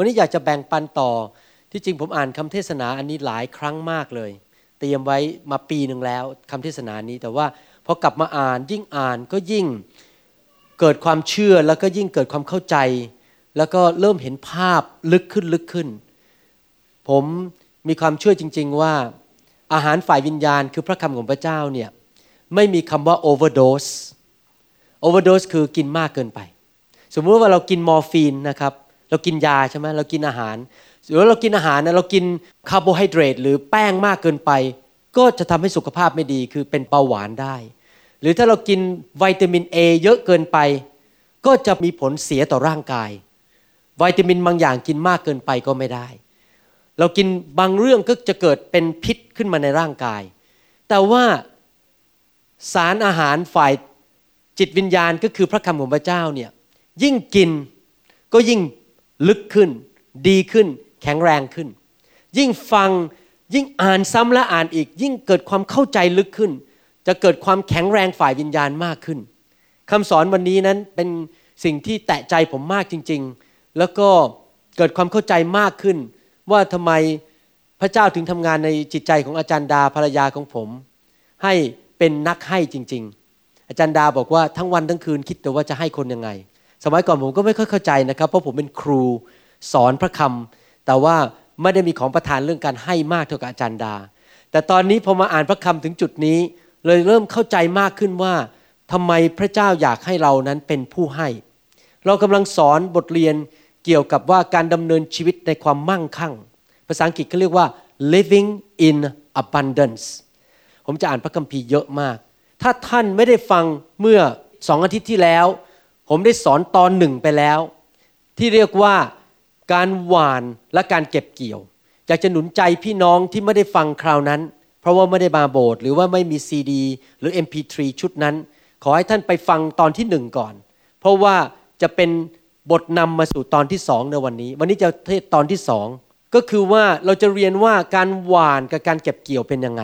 วันนี้อยากจะแบ่งปันต่อ ที่จริงผมอ่านคำเทศนาอันนี้หลายครั้งมากเลย เตรียมไว้มาปีหนึ่งแล้วคำเทศนานี้ แต่ว่าพอกลับมาอ่านยิ่งอ่านก็ยิ่งเกิดความเชื่อแล้วก็ยิ่งเกิดความเข้าใจ แล้วก็เริ่มเห็นภาพลึกขึ้นลึกขึ้น ผมมีความเชื่อจริง ๆว่าอาหารฝ่ายวิญญาณคือพระคำของพระเจ้าเนี่ยไม่มีคำว่า overdose overdose คือกินมากเกินไป สมมติว่าเรากินมอร์ฟีนนะครับ เรากินยาใช่ไหมเรากินอาหารหรือเรากินอาหารนะเรากินคาร์โบไฮเดรตหรือแป้งมากเกินไป ก็จะทำให้สุขภาพไม่ดีคือเป็นเบาหวานได้ หรือถ้าเรากินวิตามิน A เยอะเกินไป ก็จะมีผลเสียต่อร่างกายวิตามินบางอย่างกินมากเกินไปก็ไม่ได้ เรากินบางเรื่องก็จะเกิดเป็นพิษขึ้นมาในร่างกาย แต่ว่าสารอาหารฝ่ายจิตวิญญาณก็คือพระคำของพระเจ้าเนี่ยยิ่งกินก็ยิ่ง ลึกขึ้น ดีขึ้น แข็งแรงขึ้น ยิ่งฟังยิ่งอ่านซ้ำและอ่านอีก ยิ่งเกิดความเข้าใจลึกขึ้น จะเกิดความแข็งแรงฝ่ายวิญญาณมากขึ้นคำสอนวันนี้นั้นเป็นสิ่งที่แตะใจผมมากจริง ๆ แล้วก็เกิดความเข้าใจมากขึ้น ว่าทำไมพระเจ้าถึงทำงานในจิตใจของอาจารย์ดาภรรยาของผม ให้เป็นนักให้จริง ๆ อาจารย์ดาบอกว่าทั้งวันทั้งคืนคิดแต่ว่าจะให้คนยังไง สมัยก่อนผมก็ไม่ค่อยเข้าใจนะครับ เพราะผมเป็นครูสอนพระคำแต่ว่าไม่ได้มีของประทานเรื่องการให้มากเท่ากับอาจารย์ดา แต่ตอนนี้พอมาอ่านพระคำถึงจุดนี้ เลยเริ่มเข้าใจมากขึ้นว่าทำไมพระเจ้าอยากให้เรานั้นเป็นผู้ให้ เรากำลังสอนบทเรียนเกี่ยวกับว่าการดำเนินชีวิตในความมั่งคั่ง ภาษาอังกฤษเขาเรียกว่า living in abundance ผมจะอ่านพระคัมภีร์เยอะมาก ถ้าท่านไม่ได้ฟังเมื่อสองอาทิตย์ที่แล้ว ผมได้สอนตอนหนึ่งไปแล้ว ที่เรียกว่าการหวานและการเก็บเกี่ยวอยากจะหนุนใจพี่น้องที่ไม่ได้ฟังคราวนั้น เพราะว่าไม่ได้มาโบสถ์หรือว่าไม่มีซีดี หรือ MP3 ชุดนั้น ขอให้ท่านไปฟังตอนที่หนึ่งก่อน เพราะว่าจะเป็นบทนำมาสู่ตอนที่สองในวันนี้ วันนี้จะเทศตอนที่สองก็คือว่าเราจะเรียนว่าการหวานกับการเก็บเกี่ยวเป็นยังไง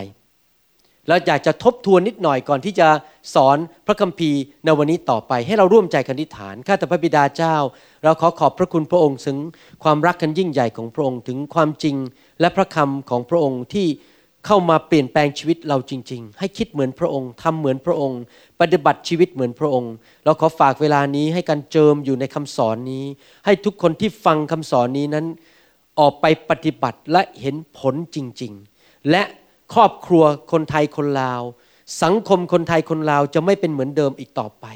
แล้วอยากจะทบทวนนิดหน่อยก่อนที่จะสอนพระคัมภีร์ในวันนี้ต่อไป ให้เราร่วมใจกันอธิษฐานข้าแต่พระบิดาเจ้า เราขอขอบพระคุณพระองค์ถึงความรักกันยิ่งใหญ่ของพระองค์ถึงความจริง และพระคำของพระองค์ที่เข้ามาเปลี่ยนแปลงชีวิตเราจริง ๆ ให้คิดเหมือนพระองค์ทำเหมือนพระองค์ ปฏิบัติชีวิตเหมือนพระองค์ เราขอฝากเวลานี้ให้การเจิมอยู่ในคำสอนนี้ ให้ทุกคนที่ฟังคำสอนนี้นั้น ออกไปปฏิบัติและเห็นผลจริง ๆ และ ครอบครัวคนไทยคนลาว สังคมคนไทยคนลาวจะไม่เป็นเหมือนเดิมอีกต่อไป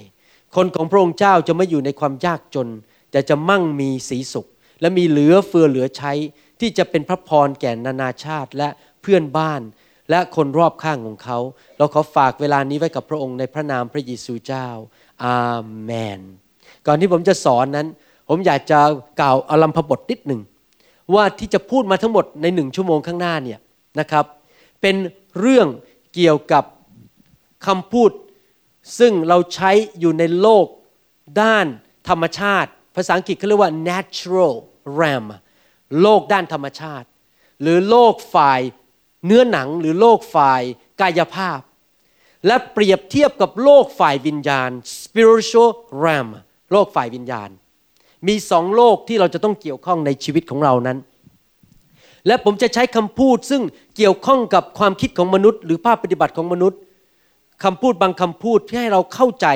คนของพระองค์เจ้าจะไม่อยู่ในความยากจน แต่จะมั่งมีสีสุข และมีเหลือเฟือเหลือใช้ ที่จะเป็นพระพรแก่นานาชาติและเพื่อนบ้าน และคนรอบข้างของเขา เราขอฝากเวลานี้ไว้กับพระองค์ในพระนามพระเยซูเจ้า อาเมน ก่อนที่ผมจะสอนนั้น ผมอยากจะกล่าวอารัมพบทนิดหนึ่งว่าที่จะพูดมาทั้งหมดในหนึ่งชั่วโมงข้างหน้าเนี่ยนะครับ เป็นเรื่องเกี่ยวกับคำพูด ซึ่งเราใช้อยู่ในโลกด้านธรรมชาติ ภาษาอังกฤษเขาเรียกว่า natural realm โลกด้านธรรมชาติ หรือโลกฝ่ายเนื้อหนังหรือโลกฝ่ายกายภาพ และเปรียบเทียบกับโลกฝ่ายวิญญาณ spiritual realm โลกฝ่ายวิญญาณ มีสองโลกที่เราจะต้องเกี่ยวข้องในชีวิตของเรานั้น และผมจะใช้คำพูดซึ่งเกี่ยวข้องกับความคิดของมนุษย์ หรือภาพปฏิบัติของมนุษย์คำพูดบางคำพูดที่ให้เราเข้าใจ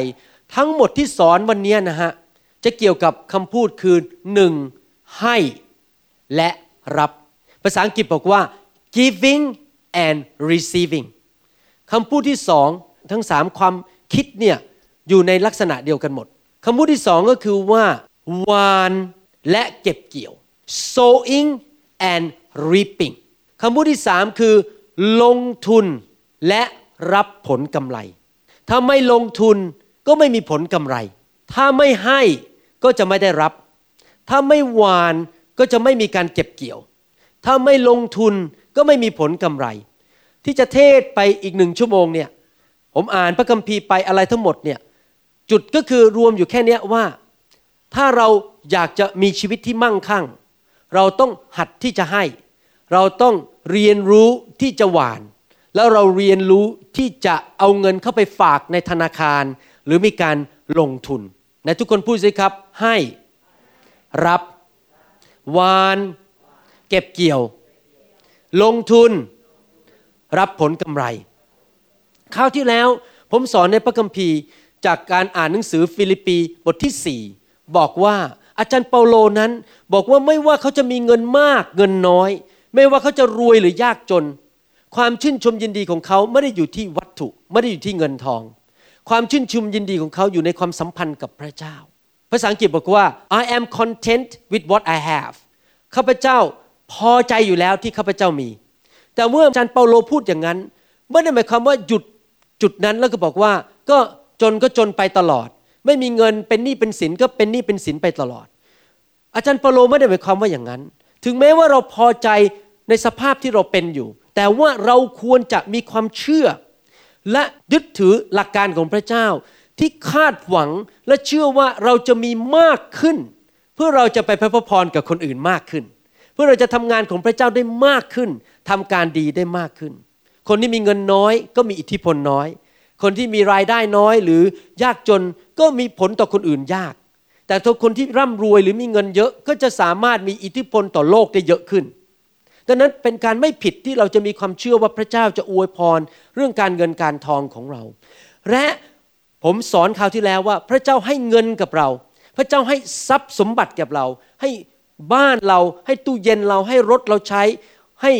ทั้งหมดที่สอนวันนี้นะฮะจะเกี่ยวกับคำพูดคือหนึ่งให้และรับ ภาษาอังกฤษบอกว่า giving and receiving คำพูดที่สองทั้งสามความคิดเนี่ยอยู่ในลักษณะเดียวกันหมดคำพูดที่สองก็คือว่าวานและเก็บเกี่ยว sowing and reaping คำพูดที่สามคือ ลงทุนและรับผลกำไร ถ้าไม่ลงทุนก็ไม่มีผลกำไร ถ้าไม่ให้ก็จะไม่ได้รับ ถ้าไม่หวานก็จะไม่มีการเก็บเกี่ยว ถ้าไม่ลงทุนก็ไม่มีผลกำไร ที่จะเทศไปอีกหนึ่งชั่วโมงเนี่ย ผมอ่านพระคัมภีร์ไปอะไรทั้งหมดเนี่ย จุดก็คือรวมอยู่แค่เนี้ยว่า ถ้าเราอยากจะมีชีวิตที่มั่งคั่ง เราต้องหัดที่จะให้ เราต้องเรียนรู้ที่จะหวาน แล้วเราเรียนรู้ที่จะเอาเงินเข้าไปฝากในธนาคาร หรือมีการลงทุนในทุกคนพูดสิครับให้รับหวาน เก็บเกี่ยว ลงทุน รับผลกำไรคราวที่แล้วผมสอนในพระคัมภีร์จากการอ่านหนังสือฟิลิปปีบทที่ 4 บอกว่าอาจารย์เปาโลนั้น บอกว่าไม่ว่าเขาจะมีเงินมากเงินน้อย ไม่ว่าเขาจะรวยหรือยากจน ความชื่นชมยินดีของเขาไม่ได้อยู่ที่วัตถุ ไม่ได้อยู่ที่เงินทอง ความชื่นชมยินดีของเขาอยู่ในความสัมพันธ์กับพระเจ้า ภาษาอังกฤษบอกว่า I am content with what I have ข้าพเจ้าพอใจอยู่แล้วที่ข้าพเจ้ามี แต่เมื่ออาจารย์เปาโลพูดอย่างนั้นไม่ได้หมายความว่าหยุดจุดนั้นแล้วก็บอกว่า ก็จนก็จนไปตลอด ไม่มีเงินเป็นหนี้เป็นสินก็เป็นหนี้เป็นสินไปตลอด อาจารย์เปาโลไม่ได้หมายความว่าอย่างนั้น ถึงแม้ว่าเราพอใจ ในสภาพที่เราเป็นอยู่ แต่ว่าเราควรจะมีความเชื่อ และยึดถือหลักการของพระเจ้า ที่คาดหวังและเชื่อว่าเราจะมีมากขึ้น เพื่อเราจะไปพระพรกับคนอื่นมากขึ้น เพื่อเราจะทำงานของพระเจ้าได้มากขึ้นทำการดีได้มากขึ้น คนที่มีเงินน้อยก็มีอิทธิพลน้อย คนที่มีรายได้น้อยหรือยากจนก็มีผลต่อคนอื่นยากแต่ถ้าคนที่ร่ำรวยหรือมีเงินเยอะก็จะสามารถมีอิทธิพลต่อโลกได้เยอะขึ้น ดังนั้นเป็นการไม่ผิดที่เราจะมีความเชื่อว่าพระเจ้าจะอวยพรเรื่องการเงินการทองของเรา และผมสอนคราวที่แล้วว่า พระเจ้าให้เงินกับเรา พระเจ้าให้ทรัพย์สมบัติกับเรา ให้บ้านเราให้ตู้เย็นเราให้รถเราใช้ ให้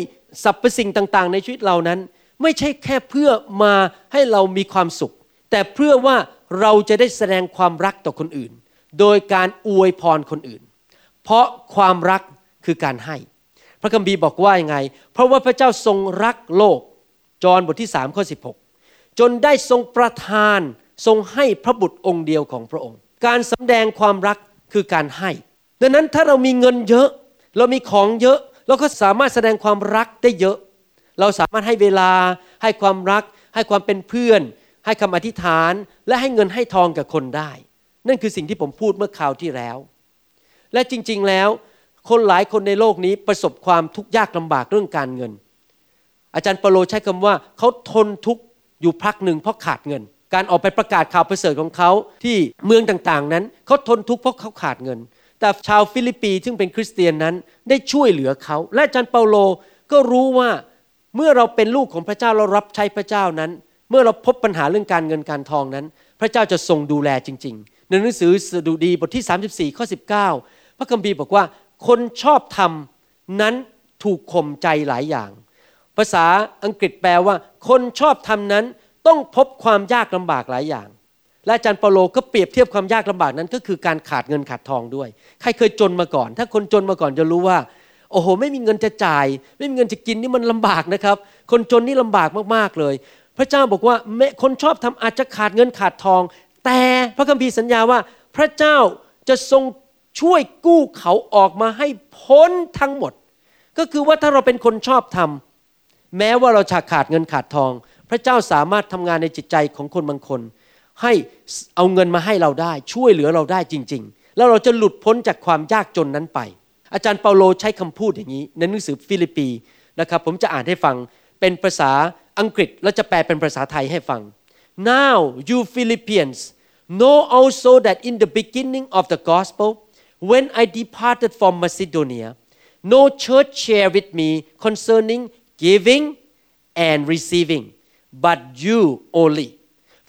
สรรพสิ่งต่างๆ ในชีวิตเรานั้น ไม่ใช่แค่เพื่อมาให้เรามีความสุข แต่เพื่อว่าเราจะได้แสดงความรักต่อคนอื่น โดยการอวยพรคนอื่น เพราะความรักคือการให้ ระคัมภีร์บอกว่ายังไง เพราะว่าพระเจ้าทรงรักโลก จอห์นบทที่3ข้อ16 จนได้ทรงประทานทรงให้พระบุตรองค์เดียวของพระองค์ การสำแดงความรักคือการให้ ดังนั้นถ้าเรามีเงินเยอะ เรามีของเยอะ เราก็สามารถแสดงความรักได้เยอะ เราสามารถให้เวลา ให้ความรัก ให้ความเป็นเพื่อน ให้คำอธิษฐาน และให้เงินให้ทองกับคนได้ นั่นคือสิ่งที่ผมพูดเมื่อคราวที่แล้ว และจริง ๆแล้ว คนหลายคนในโลกนี้ประสบความทุกข์ยากลำบากเรื่องการเงิน อาจารย์เปาโลใช้คำว่าเขาทนทุกข์อยู่พักหนึ่งเพราะขาดเงิน การออกไปประกาศข่าวประเสริฐของเขาที่เมืองต่างๆ นั้นเขาทนทุกข์เพราะเขาขาดเงิน แต่ชาวฟิลิปปีซึ่งเป็นคริสเตียนนั้นได้ช่วยเหลือเขา และอาจารย์เปาโลก็รู้ว่าเมื่อเราเป็นลูกของพระเจ้าเรารับใช้พระเจ้านั้น เมื่อเราพบปัญหาเรื่องการเงินการทองนั้น พระเจ้าจะทรงดูแลจริง ๆ ในหนังสือสดุดีบทที่ 34ข้อ19 พระคัมภีร์บอกว่า คนชอบธรรมนั้นถูกข่มใจหลายอย่าง ภาษาอังกฤษแปลว่า คนชอบธรรมนั้นต้องพบความยากลำบากหลายอย่าง และอาจารย์เปโลก็เปรียบเทียบความยากลำบากนั้น ก็คือการขาดเงินขาดทองด้วย ใครเคยจนมาก่อน ถ้าคนจนมาก่อนจะรู้ว่า โอ้โห ไม่มีเงินจะจ่าย ไม่มีเงินจะกินนี่มันลำบากนะครับ คนจนนี่ลำบากมากๆเลย พระเจ้าบอกว่าแม้คนชอบทำอาจจะขาดเงินขาดทอง แต่พระคัมภีร์สัญญาว่าพระเจ้าจะทรง ช่วยกู้เขาออกมาให้พ้นทั้งหมด ก็คือว่าถ้าเราเป็นคนชอบทำแม้ว่าเราจะขาดเงินขาดทอง พระเจ้าสามารถทำงานในจิตใจของคนบางคน ให้เอาเงินมาให้เราได้ ช่วยเหลือเราได้จริง ๆ แล้วเราจะหลุดพ้นจากความยากจนนั้นไป อาจารย์เปาโลใช้คำพูดอย่างนี้ในหนังสือฟิลิปปีนะครับผมจะอ่านให้ฟังเป็นภาษาอังกฤษแล้วจะแปลเป็นภาษาไทยให้ฟัง now you Philippians know also that in the beginning of the gospel when I departed from Macedonia no church shared with me concerning giving and receiving but you only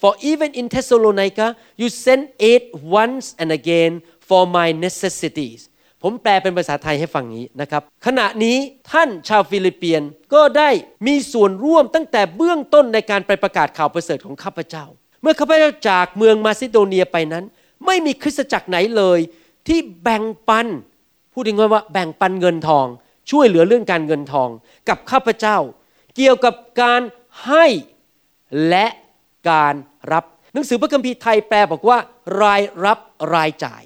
for even in Thessalonica you sent aid once and again for my necessities ผมแปลเป็นภาษาไทยให้ฟังนี้นะครับ ขณะนี้ท่านชาวฟิลิปเปียนก็ได้มีส่วนร่วมตั้งแต่เบื้องต้นในการไปประกาศข่าวประเสริฐของข้าพเจ้า เมื่อข้าพเจ้าจากเมืองมาซิโดเนียไปนั้น ไม่มีคริสตจักรไหนเลย ที่แบ่งปัน พูดง่ายๆว่าแบ่งปันเงินทอง ช่วยเหลือเรื่องการเงินทองกับข้าพเจ้า เกี่ยวกับการให้และการรับหนังสือพระคัมภีร์ไทยแปลบอกว่า รายรับรายจ่าย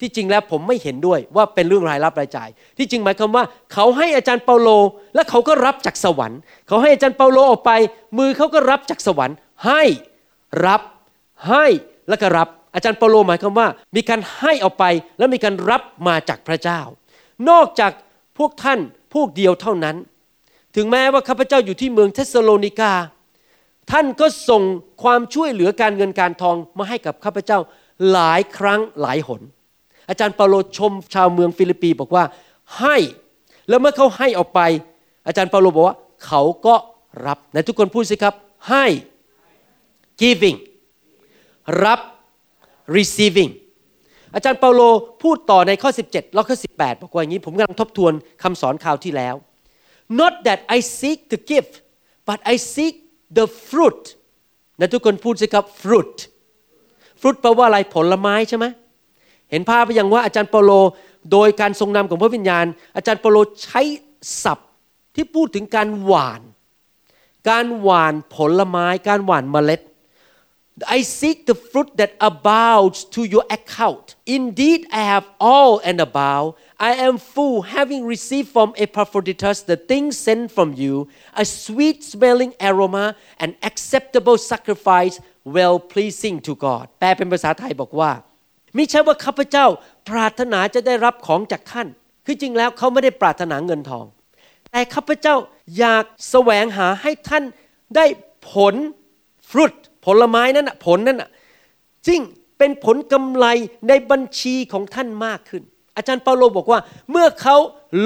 ที่จริงแล้วผมไม่เห็นด้วยว่าเป็นเรื่องรายรับรายจ่าย ที่จริงหมายความว่า เขาให้อาจารย์เปาโล และเขาก็รับจากสวรรค์ เขาให้อาจารย์เปาโลออกไป มือเขาก็รับจากสวรรค์ ให้รับให้แล้วก็รับ อาจารย์เปาโลหมายความว่า มีการให้ออกไปแล้วมีการรับมาจากพระเจ้า นอกจากพวกท่านพวกเดียวเท่านั้น ถึงแม้ว่าข้าพเจ้าอยู่ที่เมืองเธสะโลนิกา ท่านก็ส่งความช่วยเหลือการเงินการทองมาให้กับข้าพเจ้าหลายครั้งหลายหน อาจารย์เปาโลชมชาวเมืองฟิลิปปีบอกว่าให้แล้วเมื่อเขาให้ออกไป อาจารย์เปาโลบอกว่า เขาก็รับในทุกคนพูดสิครับให้ giving รับ receiving อาจารย์เปาโลพูดต่อในข้อ 17 แล้วข้อ 18 บอกว่าอย่างนี้ผมกำลังทบทวนคำสอนคราวที่แล้ว not that I seek to give but I seek the fruit นะทุกคนพูดสิครับ fruit fruit แปลว่าอะไรผลไม้ใช่ไหมเห็นภาพไปยังว่าอาจารย์เปาโลโดยการทรงนำของพระวิญญาณ อาจารย์เปาโลใช้ศัพท์ที่พูดถึงการหวาน การหวานผลไม้ การหวานเมล็ด I seek the fruit that abounds to your account. Indeed, I have all and abound. I am full, having received from Epaphroditus the things sent from you, a sweet smelling aroma, an acceptable sacrifice, well pleasing to God. แปลเป็นภาษาไทยบอกว่าไม่ใช่ว่าข้าพเจ้าปรารถนาจะได้รับของจากท่าน คือจริงแล้วเขาไม่ได้ปรารถนาเงินทอง แต่ข้าพเจ้าอยากแสวงหาให้ท่านได้ผล fruit ผลไม้นั้นผลนั้นจริงเป็นผลกำไรในบัญชีของท่านมากขึ้น อาจารย์เปาโลบอกว่า เมื่อเขา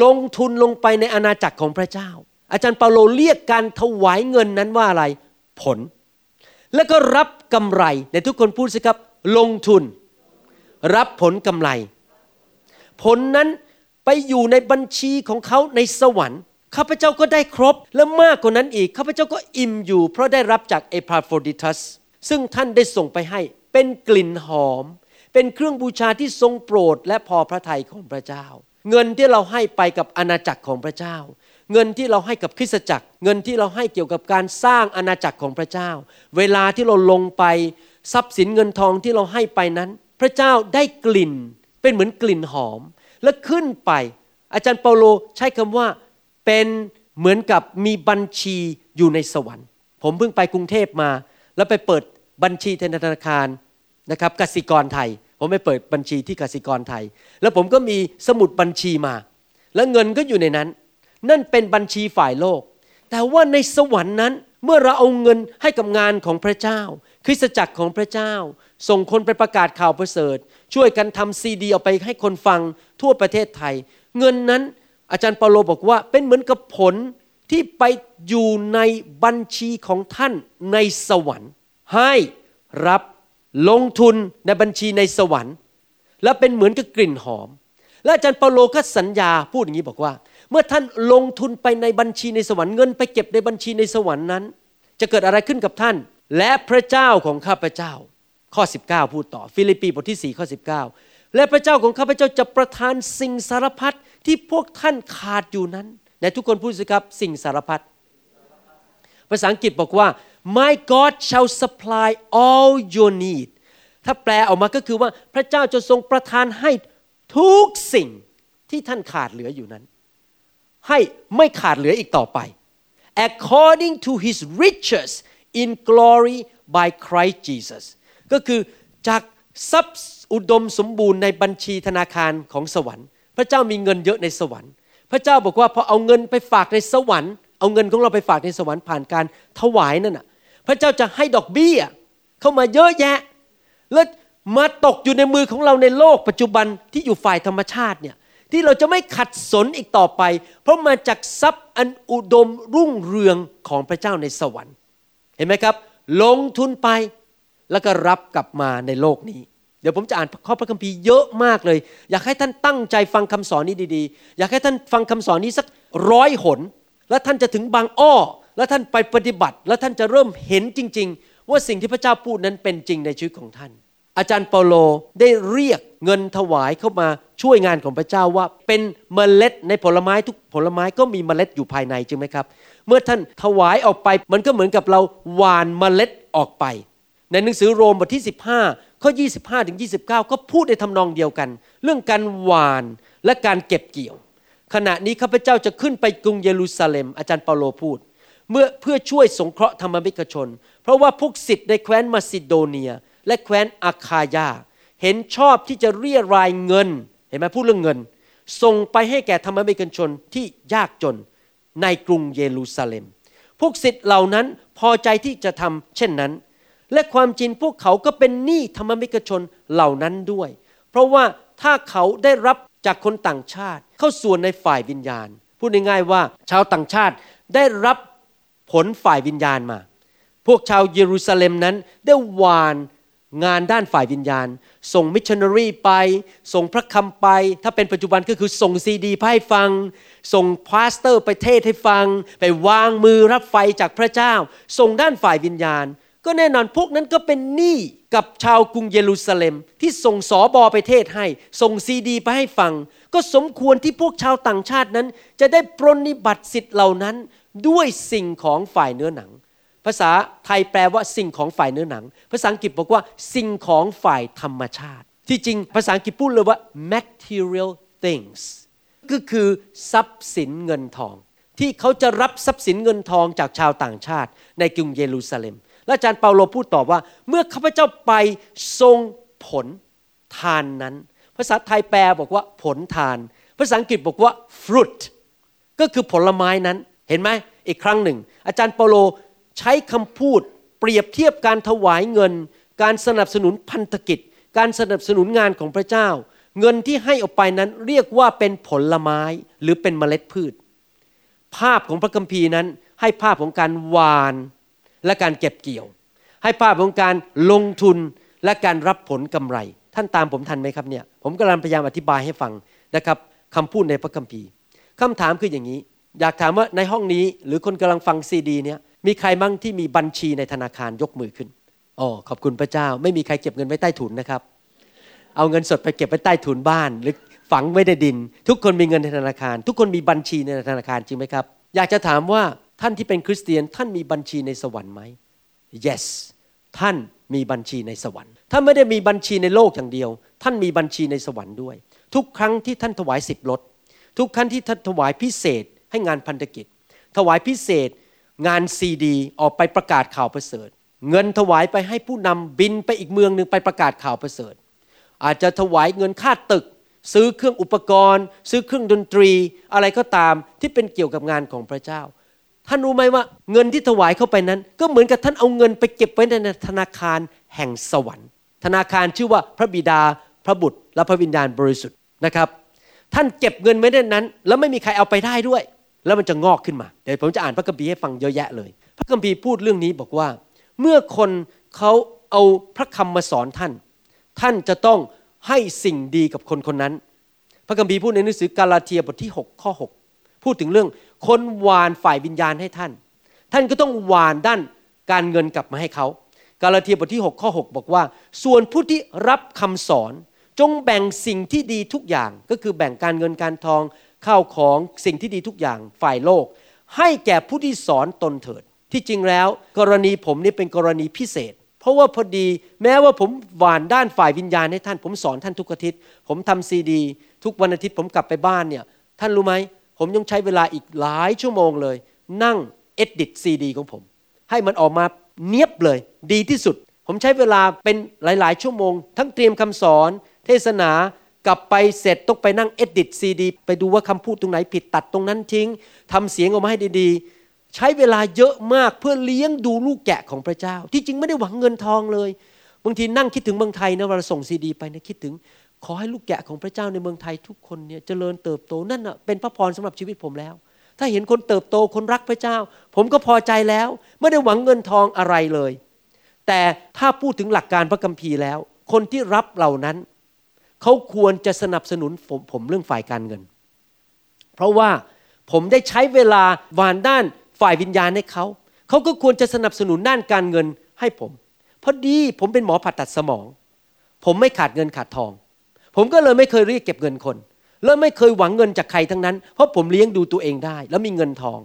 ลงทุนลงไปในอาณาจักรของพระเจ้า อาจารย์เปาโลเรียกการถวายเงินนั้นว่าอะไร ผล แล้วก็รับกำไรในทุกคนพูดสิครับ ลงทุน รับผลกำไร ผลนั้นไปอยู่ในบัญชีของเขาในสวรรค์ ข้าพเจ้าก็ได้ครบและมากกว่านั้นอีกข้าพเจ้าก็อิ่มอยู่ เพราะได้รับจากเอพาโฟดิทัส ซึ่งท่านได้ส่งไปให้ เป็นกลิ่นหอม เป็นเครื่องบูชาที่ทรงโปรดและพอพระทัยของพระเจ้า เงินที่เราให้ไปกับอาณาจักรของพระเจ้า เงินที่เราให้กับคริสตจักร เงินที่เราให้เกี่ยวกับการสร้างอาณาจักรของพระเจ้า เวลาที่เราลงไปทรัพย์สินเงินทองที่เราให้ไปนั้น พระเจ้าได้กลิ่น เป็นเหมือนกลิ่นหอม และขึ้นไป อาจารย์เปาโลใช้คำว่า เป็นเหมือนกับมีบัญชีอยู่ในสวรรค์ ผมเพิ่งไปกรุงเทพมา แล้วไปเปิดบัญชีธนาคารนะครับกสิกรไทย ผมไปเปิดบัญชีที่กสิกรไทย แล้วผมก็มีสมุดบัญชีมา แล้วเงินก็อยู่ในนั้น นั่นเป็นบัญชีฝ่ายโลก แต่ว่าในสวรรค์นั้นเมื่อเราเอาเงินให้กับงานของพระเจ้า คริสตจักรของพระเจ้า ส่งคนไปประกาศข่าวประเสริฐ ช่วยกันทำซีดีเอาไปให้คนฟังทั่วประเทศไทย เงินนั้น อาจารย์เปาโลบอกว่าเป็นเหมือนกับผลที่ไปอยู่ในบัญชีของท่านในสวรรค์ ให้รับลงทุนในบัญชีในสวรรค์ และเป็นเหมือนกับกลิ่นหอม และอาจารย์เปาโลก็สัญญาพูดอย่างนี้บอกว่า เมื่อท่านลงทุนไปในบัญชีในสวรรค์เงินไปเก็บในบัญชีในสวรรค์นั้น จะเกิดอะไรขึ้นกับท่าน และพระเจ้าของข้าพเจ้า ข้อ 19 พูดต่อฟิลิปปีบทที่4ข้อ19 และพระเจ้าของข้าพเจ้าจะประทานสิ่งสารพัด ที่พวกท่านขาดอยู่นั้นในทุกคนพูดสิครับสิ่งสารพัดภาษาอังกฤษบอกว่า my God shall supply all your need ถ้าแปลออกมาก็คือว่าพระเจ้าจะทรงประทานให้ทุกสิ่งที่ท่านขาดเหลืออยู่นั้น ให้ไม่ขาดเหลืออีกต่อไป according to his riches in glory by Christ Jesus ก็คือจากทรัพย์อุดมสมบูรณ์ในบัญชีธนาคารของสวรรค์ พระเจ้ามีเงินเยอะในสวรรค์ พระเจ้าบอกว่าพอเอาเงินไปฝากในสวรรค์ เอาเงินของเราไปฝากในสวรรค์ผ่านการถวายนั่นน่ะ พระเจ้าจะให้ดอกเบี้ยเข้ามาเยอะแยะ แล้วมาตกอยู่ในมือของเราในโลกปัจจุบันที่อยู่ฝ่ายธรรมชาติเนี่ยที่เราจะไม่ขัดสนอีกต่อไป เพราะมาจากทรัพย์อันอุดมรุ่งเรืองของพระเจ้าในสวรรค์ เห็นไหมครับ ลงทุนไปแล้วก็รับกลับมาในโลกนี้ เดี๋ยวผมจะอ่านข้อพระคัมภีร์เยอะมากเลย อยากให้ท่านตั้งใจฟังคำสอนนี้ดีๆ อยากให้ท่านฟังคำสอนนี้สักร้อยหน แล้วท่านจะถึงบางอ้อ แล้วท่านไปปฏิบัติ แล้วท่านจะเริ่มเห็นจริง ๆ ว่าสิ่งที่พระเจ้าพูดนั้นเป็นจริงในชีวิตของท่าน อาจารย์เปาโลได้เรียกเงินถวายเข้ามาช่วยงานของพระเจ้าว่าเป็นเมล็ดในผลไม้ทุกผลไม้ก็มีเมล็ดอยู่ภายในจริงไหมครับ เมื่อท่านถวายออกไปมันก็เหมือนกับเราหว่านเมล็ดออกไป ในหนังสือโรมบทที่ 15 ข้อ 25ถึง29 ก็พูดในทำนองเดียวกัน เรื่องการหวานและการเก็บเกี่ยว ขณะนี้ข้าพเจ้าจะขึ้นไปกรุงเยรูซาเล็ม อาจารย์เปาโลพูด เมื่อเพื่อช่วยสงเคราะห์ธรรมมิกชน เพราะว่าพวกสิทธิ์ในแคว้นมาซิโดเนีย และแคว้นอาคายา เห็นชอบที่จะเรียรายเงิน เห็นไหมพูดเรื่องเงิน ส่งไปให้แก่ธรรมิกชนที่ยากจนในกรุงเยรูซาเล็ม พวกศิษย์เหล่านั้นพอใจที่จะทำเช่นนั้น และความจริงพวกเขาก็เป็นหนี้ธรรมิกชนเหล่านั้นด้วย เพราะว่าถ้าเขาได้รับจากคนต่างชาติ เข้าส่วนในฝ่ายวิญญาณ พูดง่ายๆว่าชาวต่างชาติได้รับผลฝ่ายวิญญาณมา พวกชาวเยรูซาเล็มนั้นได้หว่านงานด้านฝ่ายวิญญาณ ส่งมิชชันนารีไป ส่งพระคำไป ถ้าเป็นปัจจุบันก็คือส่งซีดีไปให้ฟัง ส่ง pastor ไปเทศน์ให้ฟัง ไปวางมือรับไฟจากพระเจ้า ส่งด้านฝ่ายวิญญาณ ก็แน่นอนพวกนั้นก็เป็นหนี้กับชาวกรุงเยรูซาเล็ม ที่ส่งสอบอไปเทศน์ให้ ส่งซีดีไปให้ฟัง ก็สมควรที่พวกชาวต่างชาตินั้น จะได้ปรนนิบัติศิษย์เหล่านั้น ด้วยสิ่งของฝ่ายเนื้อหนัง ภาษาไทยแปลว่าสิ่งของฝ่ายเนื้อหนัง ภาษาอังกฤษบอกว่าสิ่งของฝ่ายธรรมชาติ ที่จริงภาษาอังกฤษพูดเลยว่า material things ก็คือทรัพย์สินเงินทอง ที่เขาจะรับทรัพย์สินเงินทองจากชาวต่างชาติ ในกรุงเยรูซาเล็ม และอาจารย์เปาโลพูดต่อว่า เมื่อข้าพเจ้าไปทรงผลทานนั้น ภาษาไทยแปลบอกว่าผลทาน ภาษาอังกฤษบอกว่า fruit ก็คือผลไม้นั้นเห็นไหมอีกครั้งหนึ่ง อาจารย์เปาโลใช้คำพูดเปรียบเทียบการถวายเงิน การสนับสนุนพันธกิจ การสนับสนุนงานของพระเจ้า เงินที่ให้ออกไปนั้นเรียกว่าเป็นผลไม้หรือเป็นเมล็ดพืช ภาพของพระคัมภีร์นั้นให้ภาพของการหวาน และการเก็บเกี่ยว ให้ภาพของการลงทุนและการรับผลกำไร ท่านตามผมทันไหมครับเนี่ยผมกำลังพยายามอธิบายให้ฟังนะครับคำพูดในพระคัมภีร์คำถามคืออย่างนี้ อยากถามว่าในห้องนี้ หรือคนกำลังฟังซีดีเนี่ยมีใครบ้างที่มีบัญชีในธนาคารยกมือขึ้นอ๋อขอบคุณพระเจ้า ไม่มีใครเก็บเงินไว้ใต้ถุนนะครับ เอาเงินสดไปเก็บไว้ใต้ถุนบ้าน หรือฝังไว้ในดิน ทุกคนมีเงินในธนาคาร ทุกคนมีบัญชีในธนาคารจริงไหมครับ อยากจะถามว่า ท่านที่เป็นคริสเตียนท่านมีบัญชีในสวรรค์ไหม yes ท่านมีบัญชีในสวรรค์ ท่านไม่ได้มีบัญชีในโลกอย่างเดียว ท่านมีบัญชีในสวรรค์ด้วย ทุกครั้งที่ท่านถวายสิบรถทุกครั้งที่ท่านถวายพิเศษให้งานพันธกิจ ถวายพิเศษ งานซีดีออกไปประกาศข่าวประเสริฐ เงินถวายไปให้ผู้นำบินไปอีกเมืองหนึ่งไปประกาศข่าวประเสริฐ อาจจะถวายเงินค่าตึก ซื้อเครื่องอุปกรณ์ ซื้อเครื่องดนตรี อะไรก็ตามที่เป็นเกี่ยวกับงานของพระเจ้า ท่านรู้ไหมว่าเงินที่ถวายเข้าไปนั้น ก็เหมือนกับท่านเอาเงินไปเก็บไว้ในธนาคารแห่งสวรรค์ ธนาคารชื่อว่าพระบิดาพระบุตรและพระวิญญาณบริสุทธิ์นะครับ ท่านเก็บเงินไว้ในนั้น แล้วไม่มีใครเอาไปได้ด้วย แล้วมันจะงอกขึ้นมาเดี๋ยวผมจะอ่านพระคัมภีร์ให้ฟังเยอะแยะเลย พระคัมภีร์พูดเรื่องนี้บอกว่า เมื่อคนเขาเอาพระคำมาสอนท่าน ท่านจะต้องให้สิ่งดีกับคนคนนั้น พระคัมภีร์พูดในหนังสือกาลาเทียบทที่ 6 ข้อ 6 พูดถึงเรื่อง คนหวานฝ่ายวิญญาณให้ท่าน ท่านก็ต้องหวานด้านการเงินกลับมาให้เขา กาลาเทียบทที่ 6 ข้อ 6 บอกว่า ส่วนผู้ที่รับคำสอนจงแบ่งสิ่งที่ดีทุกอย่าง ก็คือแบ่งการเงินการทองข้าวของสิ่งที่ดีทุกอย่างฝ่ายโลก ให้แก่ผู้ที่สอนตนเถิด ที่จริงแล้ว กรณีผมนี่เป็นกรณีพิเศษ เพราะว่าพอดีแม้ว่าผมหวานด้านฝ่ายวิญญาณให้ท่าน ผมสอนท่านทุกอาทิตย์ ผมทำซีดี ทุกวันอาทิตย์ผมกลับไปบ้านเนี่ยท่านรู้ไหม ผมยังใช้เวลาอีกหลายชั่วโมงเลย นั่ง edit ซีดีของผม ให้มันออกมาเนียบเลย ดีที่สุด ผมใช้เวลาเป็นหลาย ๆ ชั่วโมง ทั้งเตรียมคำสอน เทศนากลับไปเสร็จต้องไปนั่ง edit ซีดีไปดูว่าคำพูดตรงไหนผิดตัดตรงนั้นทิ้งทำเสียงออกมาให้ดีๆ ใช้เวลาเยอะมากเพื่อเลี้ยงดูลูกแกะของพระเจ้า ที่จริงไม่ได้หวังเงินทองเลยบางทีนั่งคิดถึงเมืองไทยนะเวลาส่งซีดี ไปนะคิดถึง ขอให้ลูกแกะของพระเจ้าในเมืองไทยทุกคนเนี่ยเจริญเติบโตนั่นน่ะเป็นพระพรสำหรับชีวิตผมแล้ว ถ้าเห็นคนเติบโตคนรักพระเจ้า ผมก็พอใจแล้ว ไม่ได้หวังเงินทองอะไรเลย แต่ถ้าพูดถึงหลักการพระคัมภีร์แล้ว คนที่รับเหล่านั้น เขาควรจะสนับสนุนผมผมเรื่องฝ่ายการเงิน เพราะว่าผมได้ใช้เวลาวานด้านฝ่ายวิญญาณให้เขาเขาก็ควรจะสนับสนุนด้านการเงินให้ผมพอดีผมเป็นหมอผ่าตัดสมอง ผมไม่ขาดเงินขาดทอง ผมก็เลยไม่เคยเรียกเก็บเงินคน แล้วไม่เคยหวังเงินจากใครทั้งนั้น เพราะผมเลี้ยงดูตัวเองได้ แล้วมีเงินทอง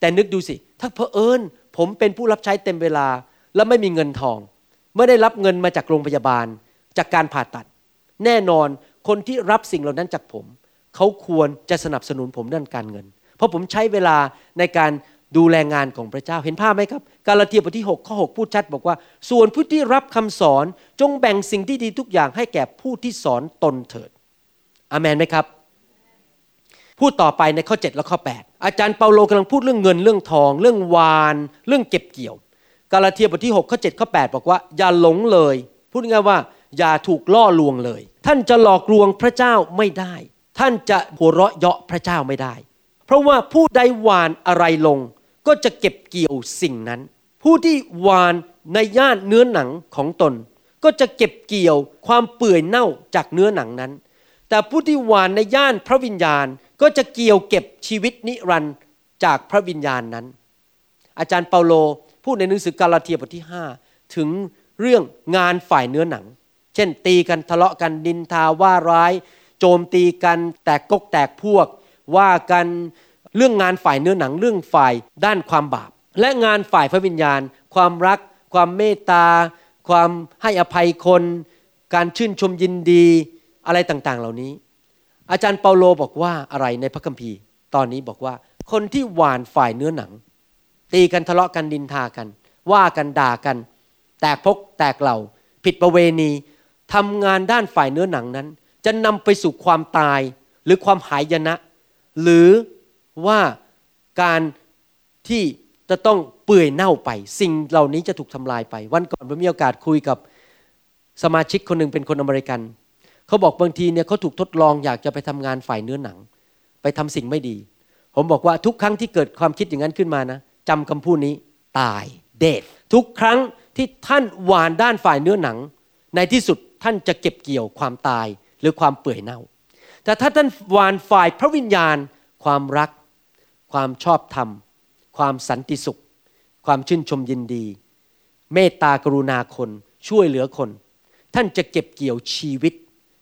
แต่นึกดูสิ ถ้าเพอเอิญผมเป็นผู้รับใช้เต็มเวลา แล้วไม่มีเงินทอง ไม่ได้รับเงินมาจากโรงพยาบาล จากการผ่าตัด แน่นอนคนที่รับสิ่งเหล่านั้นจากผม เขาควรจะสนับสนุนผมด้านการเงิน เพราะผมใช้เวลาในการ ดูแลงานของพระเจ้าเห็นภาพไหมครับ กาลาเทียบทที่6ข้อ6พูดชัดบอกว่า ส่วนผู้ที่รับคำสอนจงแบ่งสิ่งที่ดีทุกอย่างให้แก่ผู้ที่สอนตนเถิดอเมนไหมครับพูดต่อไปในข้อ 7 และข้อ 8 อาจารย์เปาโลกำลังพูดเรื่องเงินเรื่องทอง เรื่องวาน เรื่องเก็บเกี่ยว กาลาเทียบทที่ 6 ข้อ 7 ข้อ 8 บอกว่า อย่าหลงเลย พูดง่ายว่า อย่าถูกล่อลวงเลย ท่านจะหลอกลวงพระเจ้าไม่ได้ ท่านจะหัวเราะเยาะพระเจ้าไม่ได้ เพราะว่าผู้ใดหวานอะไรลง ก็จะเก็บเกี่ยวสิ่งนั้น ผู้ที่หวานในย่านเนื้อหนังของตน ก็จะเก็บเกี่ยวความเปื่อยเน่าจากเนื้อหนังนั้น แต่ผู้ที่หวานในย่านพระวิญญาณก็จะเกี่ยวเก็บชีวิตนิรันดร์จากพระวิญญาณนั้น อาจารย์เปาโลพูดในหนังสือกาลาเทียบทที่ 5 ถึงเรื่องงานฝ่ายเนื้อหนัง เช่น ตีกันทะเลาะกันดินทาว่าร้าย โจมตีกันแตกกกแตกพวก ว่ากัน เรื่องงานฝ่ายเนื้อหนังเรื่องฝ่ายด้านความบาป และงานฝ่ายพระวิญญาณ ความรัก ความเมตตา ความให้อภัยคน การชื่นชมยินดีอะไรต่างๆ เหล่านี้ อาจารย์เปาโลบอกว่าอะไรในพระคัมภีร์ ตอนนี้บอกว่า คนที่หวานฝ่ายเนื้อหนัง ตีกันทะเลาะกันดินทากัน ว่ากันด่ากัน แตกพกแตกเหล่า ผิดประเวณีทำงานด้านฝ่ายเนื้อหนังนั้น จะนำไปสู่ความตายหรือความหายนะ หรือ ว่าการที่จะต้องเปื่อยเน่าไป สิ่งเหล่านี้จะถูกทำลายไป วันก่อนผมมีโอกาสคุยกับสมาชิกคนหนึ่งเป็นคนอเมริกัน เขาบอกบางทีเนี่ยเขาถูกทดลองอยากจะไปทำงานฝ่ายเนื้อหนัง ไปทำสิ่งไม่ดี ผมบอกว่าทุกครั้งที่เกิดความคิดอย่างนั้นขึ้นมานะจำคำพูดนี้ตายเดททุกครั้งที่ท่านหวานด้านฝ่ายเนื้อหนัง ในที่สุดท่านจะเก็บเกี่ยวความตายหรือความเปื่อยเน่า แต่ถ้าท่านหวานฝ่ายพระวิญญาณ ความรัก ความชอบธรรม ความสันติสุข ความชื่นชมยินดี เมตตากรุณาคนช่วยเหลือคน ท่านจะเก็บเกี่ยวชีวิต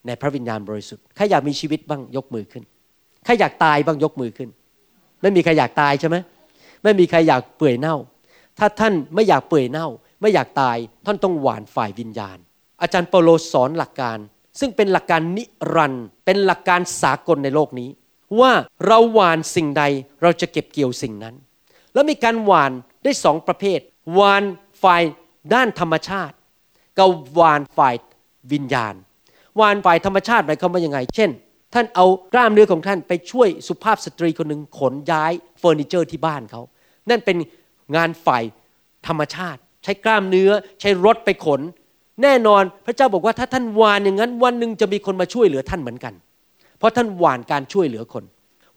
ในพระวิญญาณบริสุทธิ์ใครอยากมีชีวิตบ้างยกมือขึ้นใครอยากตายบ้างยกมือขึ้น ไม่มีใครอยากตายใช่ไหมไม่มีใครอยากเปื่อยเน่า ถ้าท่านไม่อยากเปื่อยเน่า ไม่อยากตายท่านต้องหวานฝ่ายวิญญาณ อาจารย์เปโลสอนหลักการ ซึ่งเป็นหลักการนิรันด์เป็นหลักการสากลในโลกนี้ ว่าเราหวานสิ่งใดเราจะเก็บเกี่ยวสิ่งนั้น แล้วมีการหวานได้สองประเภทหวานฝ่ายด้านธรรมชาติกับหวานฝ่ายวิญญาณหวานฝ่ายธรรมชาติหมายความว่ายังไง เช่น ท่านเอากล้ามเนื้อของท่านไปช่วยสุภาพสตรีคนหนึ่งขนย้ายเฟอร์นิเจอร์ที่บ้านเขา นั่นเป็นงานฝ่ายธรรมชาติ ใช้กล้ามเนื้อใช้รถไปขน แน่นอนพระเจ้าบอกว่าถ้าท่านวานอย่างนั้นวันหนึ่งจะมีคนมาช่วยเหลือท่านเหมือนกัน เพราะท่านหวานการช่วยเหลือคน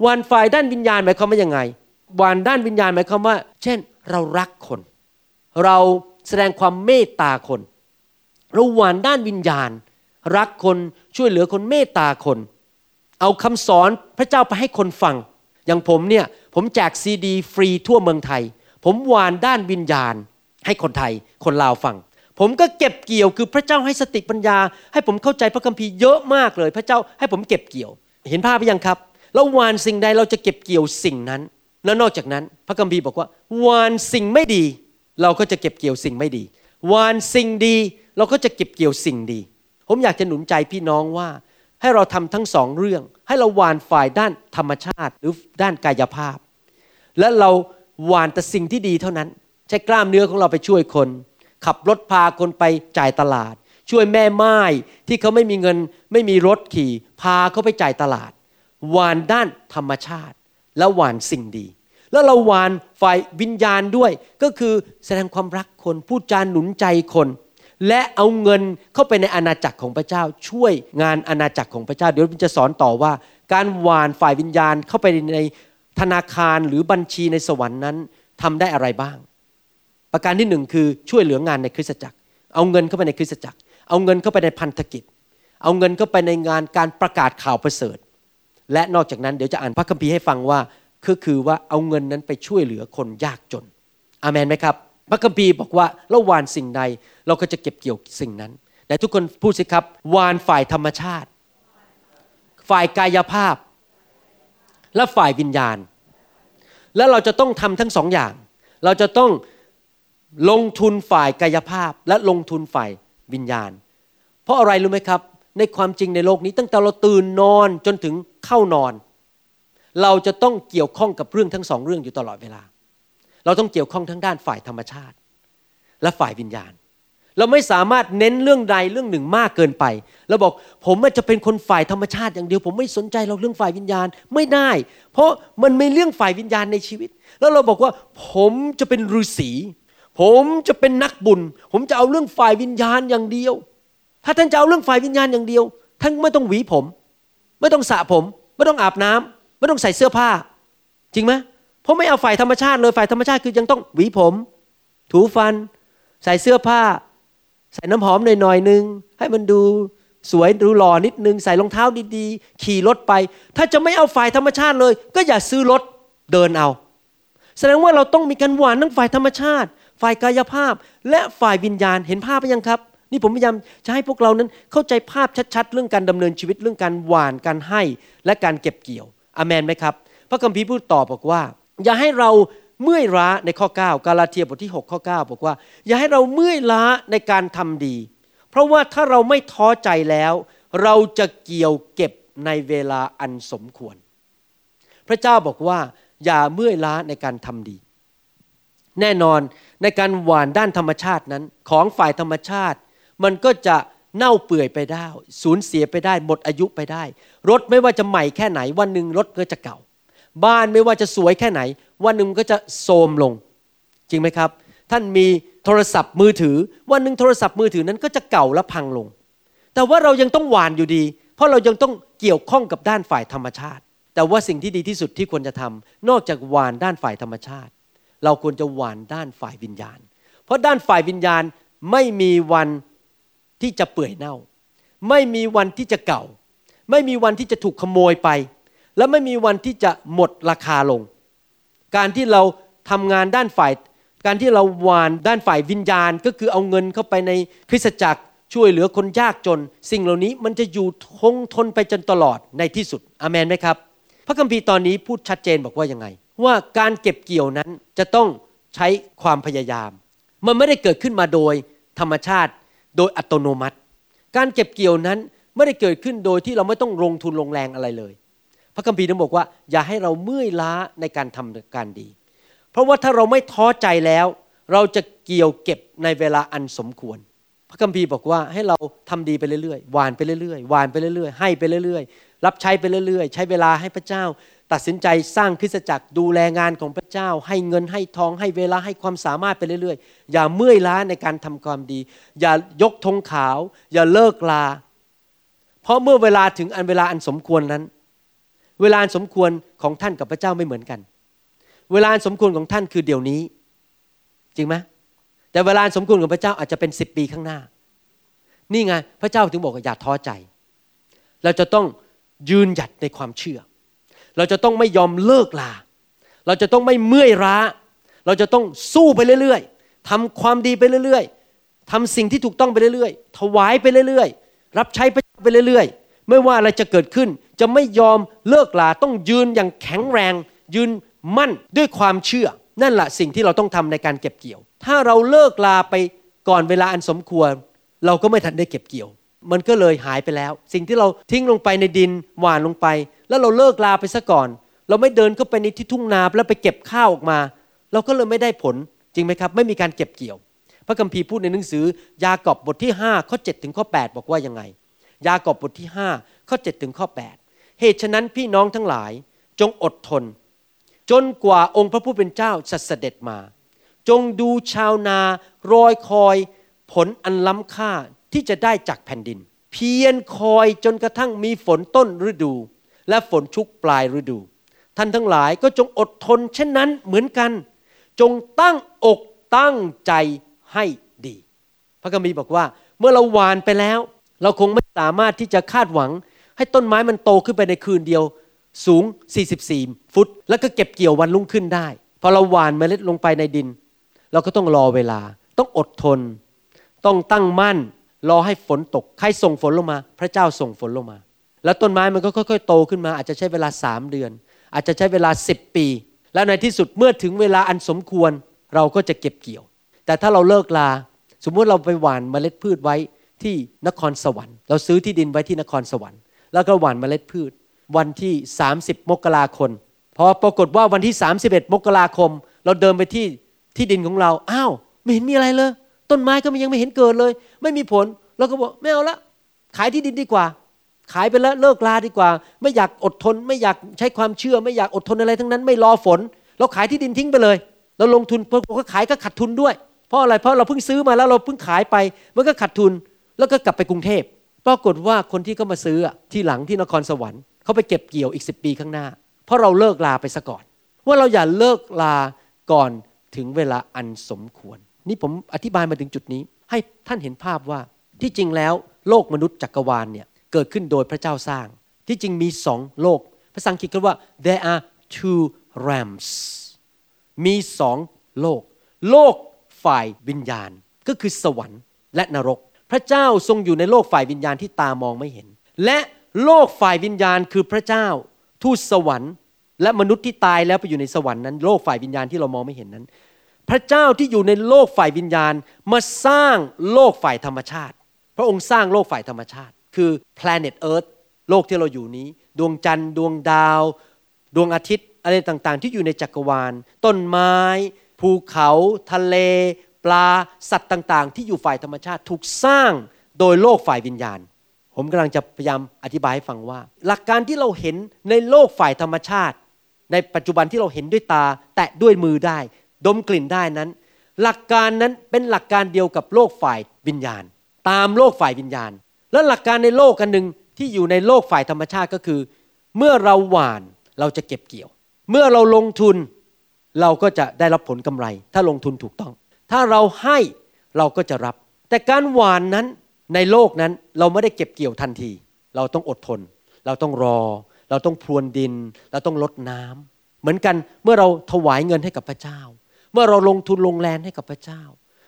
หวานฝ่ายด้านวิญญาณหมายความว่ายังไงหวานด้านวิญญาณหมายความว่า เช่น เรารักคน เราแสดงความเมตตาคนเราหวานด้านวิญญาณ รักคนช่วยเหลือคนเมตตาคน เอาคำสอนพระเจ้าไปให้คนฟัง อย่างผมเนี่ยผมแจกซีดี ฟรีทั่วเมืองไทย ผมหวานด้านวิญญาณ ให้คนไทย คนลาวฟัง ผมก็เก็บเกี่ยวคือพระเจ้าให้สติปัญญา ให้ผมเข้าใจพระคัมภีร์เยอะมากเลย พระเจ้าให้ผมเก็บเกี่ยว เห็นภาพหรือยังครับเราหวานสิ่งใดเราจะเก็บเกี่ยวสิ่งนั้น แล้วนอกจากนั้น พระคัมภีร์บอกว่าวานสิ่งไม่ดี เราก็จะเก็บเกี่ยวสิ่งไม่ดี วานสิ่งดีเราก็จะเก็บเกี่ยวสิ่งดี ผมอยากจะหนุนใจพี่น้องว่า ให้เราทำทั้งสองเรื่อง ให้เราวานฝ่ายด้านธรรมชาติหรือด้านกายภาพ และเราวานแต่สิ่งที่ดีเท่านั้น ใช้กล้ามเนื้อของเราไปช่วยคน ขับรถพาคนไปจ่ายตลาด ช่วยแม่ไม้ที่เขาไม่มีเงินไม่มีรถขี่ พาเขาไปจ่ายตลาด หวานด้านธรรมชาติ และหวานสิ่งดี แล้วเราหวานฝ่ายวิญญาณด้วย ก็คือแสดงความรักคนพูดจาหนุนใจคนและเอาเงินเข้าไปในอาณาจักรของพระเจ้า ช่วยงานอาณาจักรของพระเจ้า เดี๋ยวจะสอนต่อว่า การหวานฝ่ายวิญญาณเข้าไปในธนาคารหรือบัญชีในสวรรค์นั้นทำได้อะไรบ้าง ประการที่หนึ่งคือช่วยเหลืองานในคริสตจักร เอาเงินเข้าไปในคริสตจักร เอาเงินเข้าไปในพันธกิจ เอาเงินเข้าไปในงานการประกาศข่าวประเสริฐ และนอกจากนั้นเดี๋ยวจะอ่านพระคัมภีร์ให้ฟังว่าคือคือว่าเอาเงินนั้นไปช่วยเหลือคนยากจน อามนไหมครับ พระคัมภีร์บอกว่าเราหวานสิ่งใดเราก็จะเก็บเกี่ยวสิ่งนั้น แต่ทุกคนพูดสิครับหวานฝ่ายธรรมชาติ ฝ่ายกายภาพ และฝ่ายวิญญาณ แล้วเราจะต้องทำทั้งสองอย่าง เราจะต้อง ลงทุนฝ่ายกายภาพและลงทุนฝ่ายวิญญาณ เพราะอะไรรู้ไหมครับ ในความจริงในโลกนี้ตั้งแต่เราตื่นนอนจนถึงเข้านอน เราจะต้องเกี่ยวข้องกับเรื่องทั้งสองเรื่องอยู่ตลอดเวลา เราต้องเกี่ยวข้องทั้งด้านฝ่ายธรรมชาติ และฝ่ายวิญญาณ เราไม่สามารถเน้นเรื่องใดเรื่องหนึ่งมากเกินไปเราบอกผมจะเป็นคนฝ่ายธรรมชาติอย่างเดียว ผมไม่สนใจเราเรื่องฝ่ายวิญญาณไม่ได้ เพราะมันไม่เรื่องฝ่ายวิญญาณในชีวิต แล้วเราบอกว่าผมจะเป็นฤาษี ผมจะเป็นนักบุญ ผมจะเอาเรื่องฝ่ายวิญญาณอย่างเดียว ถ้าท่านจะเอาเรื่องฝ่ายวิญญาณอย่างเดียว ท่านไม่ต้องหวีผม ไม่ต้องสระผม ไม่ต้องอาบน้ำไม่ต้องใส่เสื้อผ้า จริงไหมเพราะไม่เอาฝ่ายธรรมชาติเลยฝ่ายธรรมชาติคือยังต้องหวีผม ถูฟัน ใส่เสื้อผ้า ใส่น้ำหอมหน่อยๆนึง ให้มันดูสวยดูหล่อนิดนึง ใส่รองเท้าดีๆ ขี่รถไป ถ้าจะไม่เอาฝ่ายธรรมชาติเลย ก็อย่าซื้อรถเดินเอา แสดงว่าเราต้องมีการหวานทั้งฝ่ายธรรมชาติ ฝ่ายกายภาพและฝ่ายวิญญาณเห็นภาพไหมยังครับ นี่ผมพยายามจะให้พวกเรานั้นเข้าใจภาพชัดๆ เรื่องการดำเนินชีวิตเรื่องการหวานการให้และการเก็บเกี่ยวอเมนไหมครับ พระคัมภีร์พูดต่อบอกว่า อย่าให้เราเมื่อยล้าในข้อ 9 กาลาเทียบทที่ 6 ข้อ 9 บอกว่า อย่าให้เราเมื่อยล้าในการทำดี เพราะว่าถ้าเราไม่ท้อใจแล้ว เราจะเกี่ยวเก็บในเวลาอันสมควร พระเจ้าบอกว่า อย่าเมื่อยล้าในการทำดี แน่นอนในการหวานด้านธรรมชาตินั้น ของฝ่ายธรรมชาติ มันก็จะเน่าเปื่อยไปได้สูญเสียไปได้ หมดอายุไปได้ รถไม่ว่าจะใหม่แค่ไหน วันหนึ่งรถก็จะเก่า บ้านไม่ว่าจะสวยแค่ไหน วันหนึ่งก็จะโทรมลง จริงไหมครับ ท่านมีโทรศัพท์มือถือ วันหนึ่งโทรศัพท์มือถือนั้นก็จะเก่าและพังลง แต่ว่าเรายังต้องหวานอยู่ดี เพราะเรายังต้องเกี่ยวข้องกับด้านฝ่ายธรรมชาติ แต่ว่าสิ่งที่ดีที่สุดที่ควรจะทำนอกจากหวานด้านฝ่ายธรรมชาติ เราควรจะหวานด้านฝ่ายวิญญาณ เพราะด้านฝ่ายวิญญาณไม่มีวันที่จะเปื่อยเน่า ไม่มีวันที่จะเก่า ไม่มีวันที่จะถูกขโมยไป และไม่มีวันที่จะหมดราคาลง การที่เราทำงานด้านฝ่าย การที่เราหวานด้านฝ่ายวิญญาณ ก็คือเอาเงินเข้าไปในคริสตจักรช่วยเหลือคนยากจน สิ่งเหล่านี้มันจะอยู่คงทนไปจนตลอดในที่สุดอเมนไหมครับ พระคัมภีร์ตอนนี้พูดชัดเจนบอกว่ายังไง ว่าการเก็บเกี่ยวนั้นจะต้องใช้ความพยายาม มันไม่ได้เกิดขึ้นมาโดยธรรมชาติ โดยอัตโนมัติ การเก็บเกี่ยวนั้นไม่ได้เกิดขึ้นโดยที่เราไม่ต้องลงทุนลงแรงอะไรเลย พระคัมภีร์นั้นบอกว่า อย่าให้เราเมื่อยล้าในการทำการดี เพราะว่าถ้าเราไม่ท้อใจแล้ว เราจะเกี่ยวเก็บในเวลาอันสมควร พระคัมภีร์บอกว่าให้เราทำดีไปเรื่อยๆหวานไปเรื่อยๆหวานไปเรื่อยๆให้ไปเรื่อยๆรับใช้ไปเรื่อยๆ ใช้เวลาให้พระเจ้า ตัดสินใจสร้างคริสตจักรดูแลงานของพระเจ้า ให้เงินให้ทองให้เวลาให้ความสามารถไปเรื่อยๆ อย่าเมื่อยล้าในการทำความดี อย่ายกธงขาว อย่าเลิกลา เพราะเมื่อเวลาถึงอันเวลาอันสมควรนั้น เวลาอันสมควรของท่านกับพระเจ้าไม่เหมือนกัน เวลาอันสมควรของท่านคือเดี๋ยวนี้ จริงไหมแต่เวลาอันสมควรของพระเจ้าอาจจะเป็นสิบปีข้างหน้า นี่ไงพระเจ้าถึงบอกว่าอย่าท้อใจ เราจะต้องยืนหยัดในความเชื่อ เราจะต้องไม่ยอมเลิกลา เราจะต้องไม่เมื่อยล้า เราจะต้องสู้ไปเรื่อยๆทำความดีไปเรื่อยๆทำสิ่งที่ถูกต้องไปเรื่อยๆ ถวายไปเรื่อยๆ รับใช้ไปเรื่อยๆ ไม่ว่าอะไรจะเกิดขึ้น จะไม่ยอมเลิกลา ต้องยืนอย่างแข็งแรง ยืนมั่นด้วยความเชื่อ นั่นแหละสิ่งที่เราต้องทำในการเก็บเกี่ยว ถ้าเราเลิกลาไปก่อนเวลาอันสมควร เราก็ไม่ทันได้เก็บเกี่ยว มันก็เลยหายไปแล้ว สิ่งที่เราทิ้งลงไปในดินหว่านลงไป แล้วเราเลิกลาไปซะก่อน เราไม่เดินเข้าไปในที่ทุ่งนาแล้วไปเก็บข้าวออกมา เราก็เลยไม่ได้ผลจริงไหมครับ ไม่มีการเก็บเกี่ยว พระคัมภีร์พูดในหนังสือยากอบบทที่5ข้อ7ถึงข้อ8บอกว่ายังไง ยากอบบทที่5ข้อ7ถึงข้อ8เหตุฉะนั้นพี่น้องทั้งหลายจงอดทน จนกว่าองค์พระผู้เป็นเจ้าจะเสด็จมา จงดูชาวนารอยคอยผลอันล้ำค่าที่จะได้จากแผ่นดิน เพียรคอยจนกระทั่งมีฝนต้นฤดู และฝนชุกปลายฤดู ท่านทั้งหลายก็จงอดทนเช่นนั้นเหมือนกัน จงตั้งอกตั้งใจให้ดี พระคัมภีร์บอกว่า เมื่อเราหวานไปแล้ว เราคงไม่สามารถที่จะคาดหวัง ให้ต้นไม้มันโตขึ้นไปในคืนเดียว สูง 44 ฟุต แล้วก็เก็บเกี่ยววันรุ่งขึ้นได้พอเราหวานเมล็ดลงไปในดิน เราก็ต้องรอเวลา ต้องอดทน ต้องตั้งมั่น รอให้ฝนตก ใครส่งฝนลงมา พระเจ้าส่งฝนลงมา แล้วต้นไม้มันก็ค่อยๆโตขึ้นมาอาจจะใช้เวลาสามเดือน อาจจะใช้เวลาสิบปี แล้วในที่สุดเมื่อถึงเวลาอันสมควรเราก็จะเก็บเกี่ยว แต่ถ้าเราเลิกลา สมมุติเราไปหว่านเมล็ดพืชไว้ที่นครสวรรค์ เราซื้อที่ดินไว้ที่นครสวรรค์ แล้วก็หว่านเมล็ดพืช วันที่ 30 มกราคมพอปรากฏว่าวันที่ 31 มกราคม เราเดินไปที่ที่ดินของเราอ้าวไม่เห็นมีอะไรเลย ต้นไม้ก็ยังไม่เห็นเกิดเลย ไม่มีผลเราก็บอกไม่เอาละขายที่ดินดีกว่า ขายไปแล้วเลิกลาดีกว่า ไม่อยากอดทน ไม่อยากใช้ความเชื่อ ไม่อยากอดทนอะไรทั้งนั้น ไม่รอฝน เราขายที่ดินทิ้งไปเลยเราลงทุนเพื่อก็ขายก็ขาดทุนด้วย เพราะอะไรเพราะเราเพิ่งซื้อมาแล้วเราเพิ่งขายไปมันก็ขาดทุนแล้วก็กลับไปกรุงเทพปรากฏว่าคนที่เขามาซื้อที่หลังที่นครสวรรค์เขาไปเก็บเกี่ยวอีกสิปีข้างหน้า เพราะเราเลิกลาไปซะก่อน ว่าเราอย่าเลิกลาก่อนถึงเวลาอันสมควร นี่ผมอธิบายมาถึงจุดนี้ ให้ท่านเห็นภาพว่าที่จริงแล้วโลกมนุษย์จักรวาลเนี่ย เกิดขึ้นโดยพระเจ้าสร้าง ที่จริงมีสองโลก ภาษาอังกฤษก็ว่า there are two realms มีสองโลก โลกฝ่ายวิญญาณ ก็คือสวรรค์และนรก พระเจ้าทรงอยู่ในโลกฝ่ายวิญญาณที่ตามองไม่เห็น และโลกฝ่ายวิญญาณคือพระเจ้า ทูตสวรรค์ และมนุษย์ที่ตายแล้วไปอยู่ในสวรรค์นั้นโลกฝ่ายวิญญาณที่เรามองไม่เห็นนั้น พระเจ้าที่อยู่ในโลกฝ่ายวิญญาณมาสร้างโลกฝ่ายธรรมชาติ พระองค์สร้างโลกฝ่ายธรรมชาติ คือ planet earth โลกที่เราอยู่นี้ ดวงจันทร์ ดวงดาว ดวงอาทิตย์อะไรต่างๆ ที่อยู่ในจักรวาล ต้นไม้ ภูเขา ทะเล ปลา สัตว์ต่างๆ ที่อยู่ฝ่ายธรรมชาติถูกสร้างโดยโลกฝ่ายวิญญาณ ผมกำลังจะพยายามอธิบายให้ฟังว่า หลักการที่เราเห็นในโลกฝ่ายธรรมชาติ ในปัจจุบันที่เราเห็นด้วยตา แตะด้วยมือได้ ดมกลิ่นได้นั้น หลักการนั้นเป็นหลักการเดียวกับโลกฝ่ายวิญญาณ ตามโลกฝ่ายวิญญาณ แล้วหลักการในโลกกันหนึ่งที่อยู่ในโลกฝ่ายธรรมชาติก็คือ เมื่อเราหว่านเราจะเก็บเกี่ยว เมื่อเราลงทุนเราก็จะได้รับผลกำไร ถ้าลงทุนถูกต้อง ถ้าเราให้เราก็จะรับ แต่การหว่านนั้นในโลกนั้นเราไม่ได้เก็บเกี่ยวทันที เราต้องอดทน เราต้องรอ เราต้องพรวนดิน เราต้องลดน้ำเหมือนกันเมื่อเราถวายเงินให้กับพระเจ้า เมื่อเราลงทุนลงแรงให้กับพระเจ้า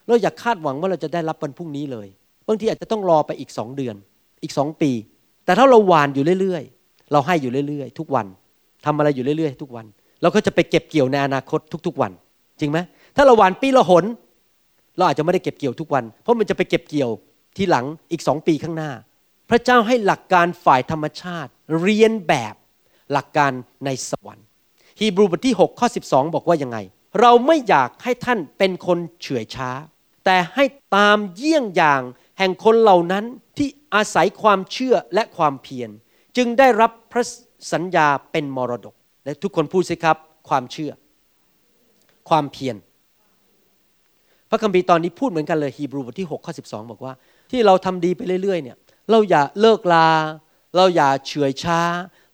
เราอย่าคาดหวังว่าเราจะได้รับวันพรุ่งนี้เลย บางทีอาจจะต้องรอไปอีกสองเดือน อีกสองปี แต่ถ้าเราหวานอยู่เรื่อยๆ เราให้อยู่เรื่อยๆ ทุกวันทำอะไรอยู่เรื่อยๆ ทุกวัน เราก็จะไปเก็บเกี่ยวในอนาคตทุก ๆ วัน จริงไหมถ้าเราหวานปีละหน เราอาจจะไม่ได้เก็บเกี่ยวทุกวัน เพราะมันจะไปเก็บเกี่ยวทีหลังอีกสองปีข้างหน้า พระเจ้าให้หลักการฝ่ายธรรมชาติ เรียนแบบหลักการในสวรรค์ฮีบรูบทที่ 6 ข้อ 12 บอกว่ายังไง เราไม่อยากให้ท่านเป็นคนเฉื่อยช้า แต่ให้ตามเยี่ยงอย่าง แห่งคนเหล่านั้นที่อาศัยความเชื่อและความเพียร จึงได้รับพระสัญญาเป็นมรดก และทุกคนพูดสิครับ ความเชื่อ ความเพียรพระคัมภีร์ตอนนี้พูดเหมือนกันเลยฮีบรูบทที่6ข้อ12 บอกว่า ที่เราทำดีไปเรื่อยๆเนี่ยเราอย่าเลิกลา เราอย่าเฉื่อยช้า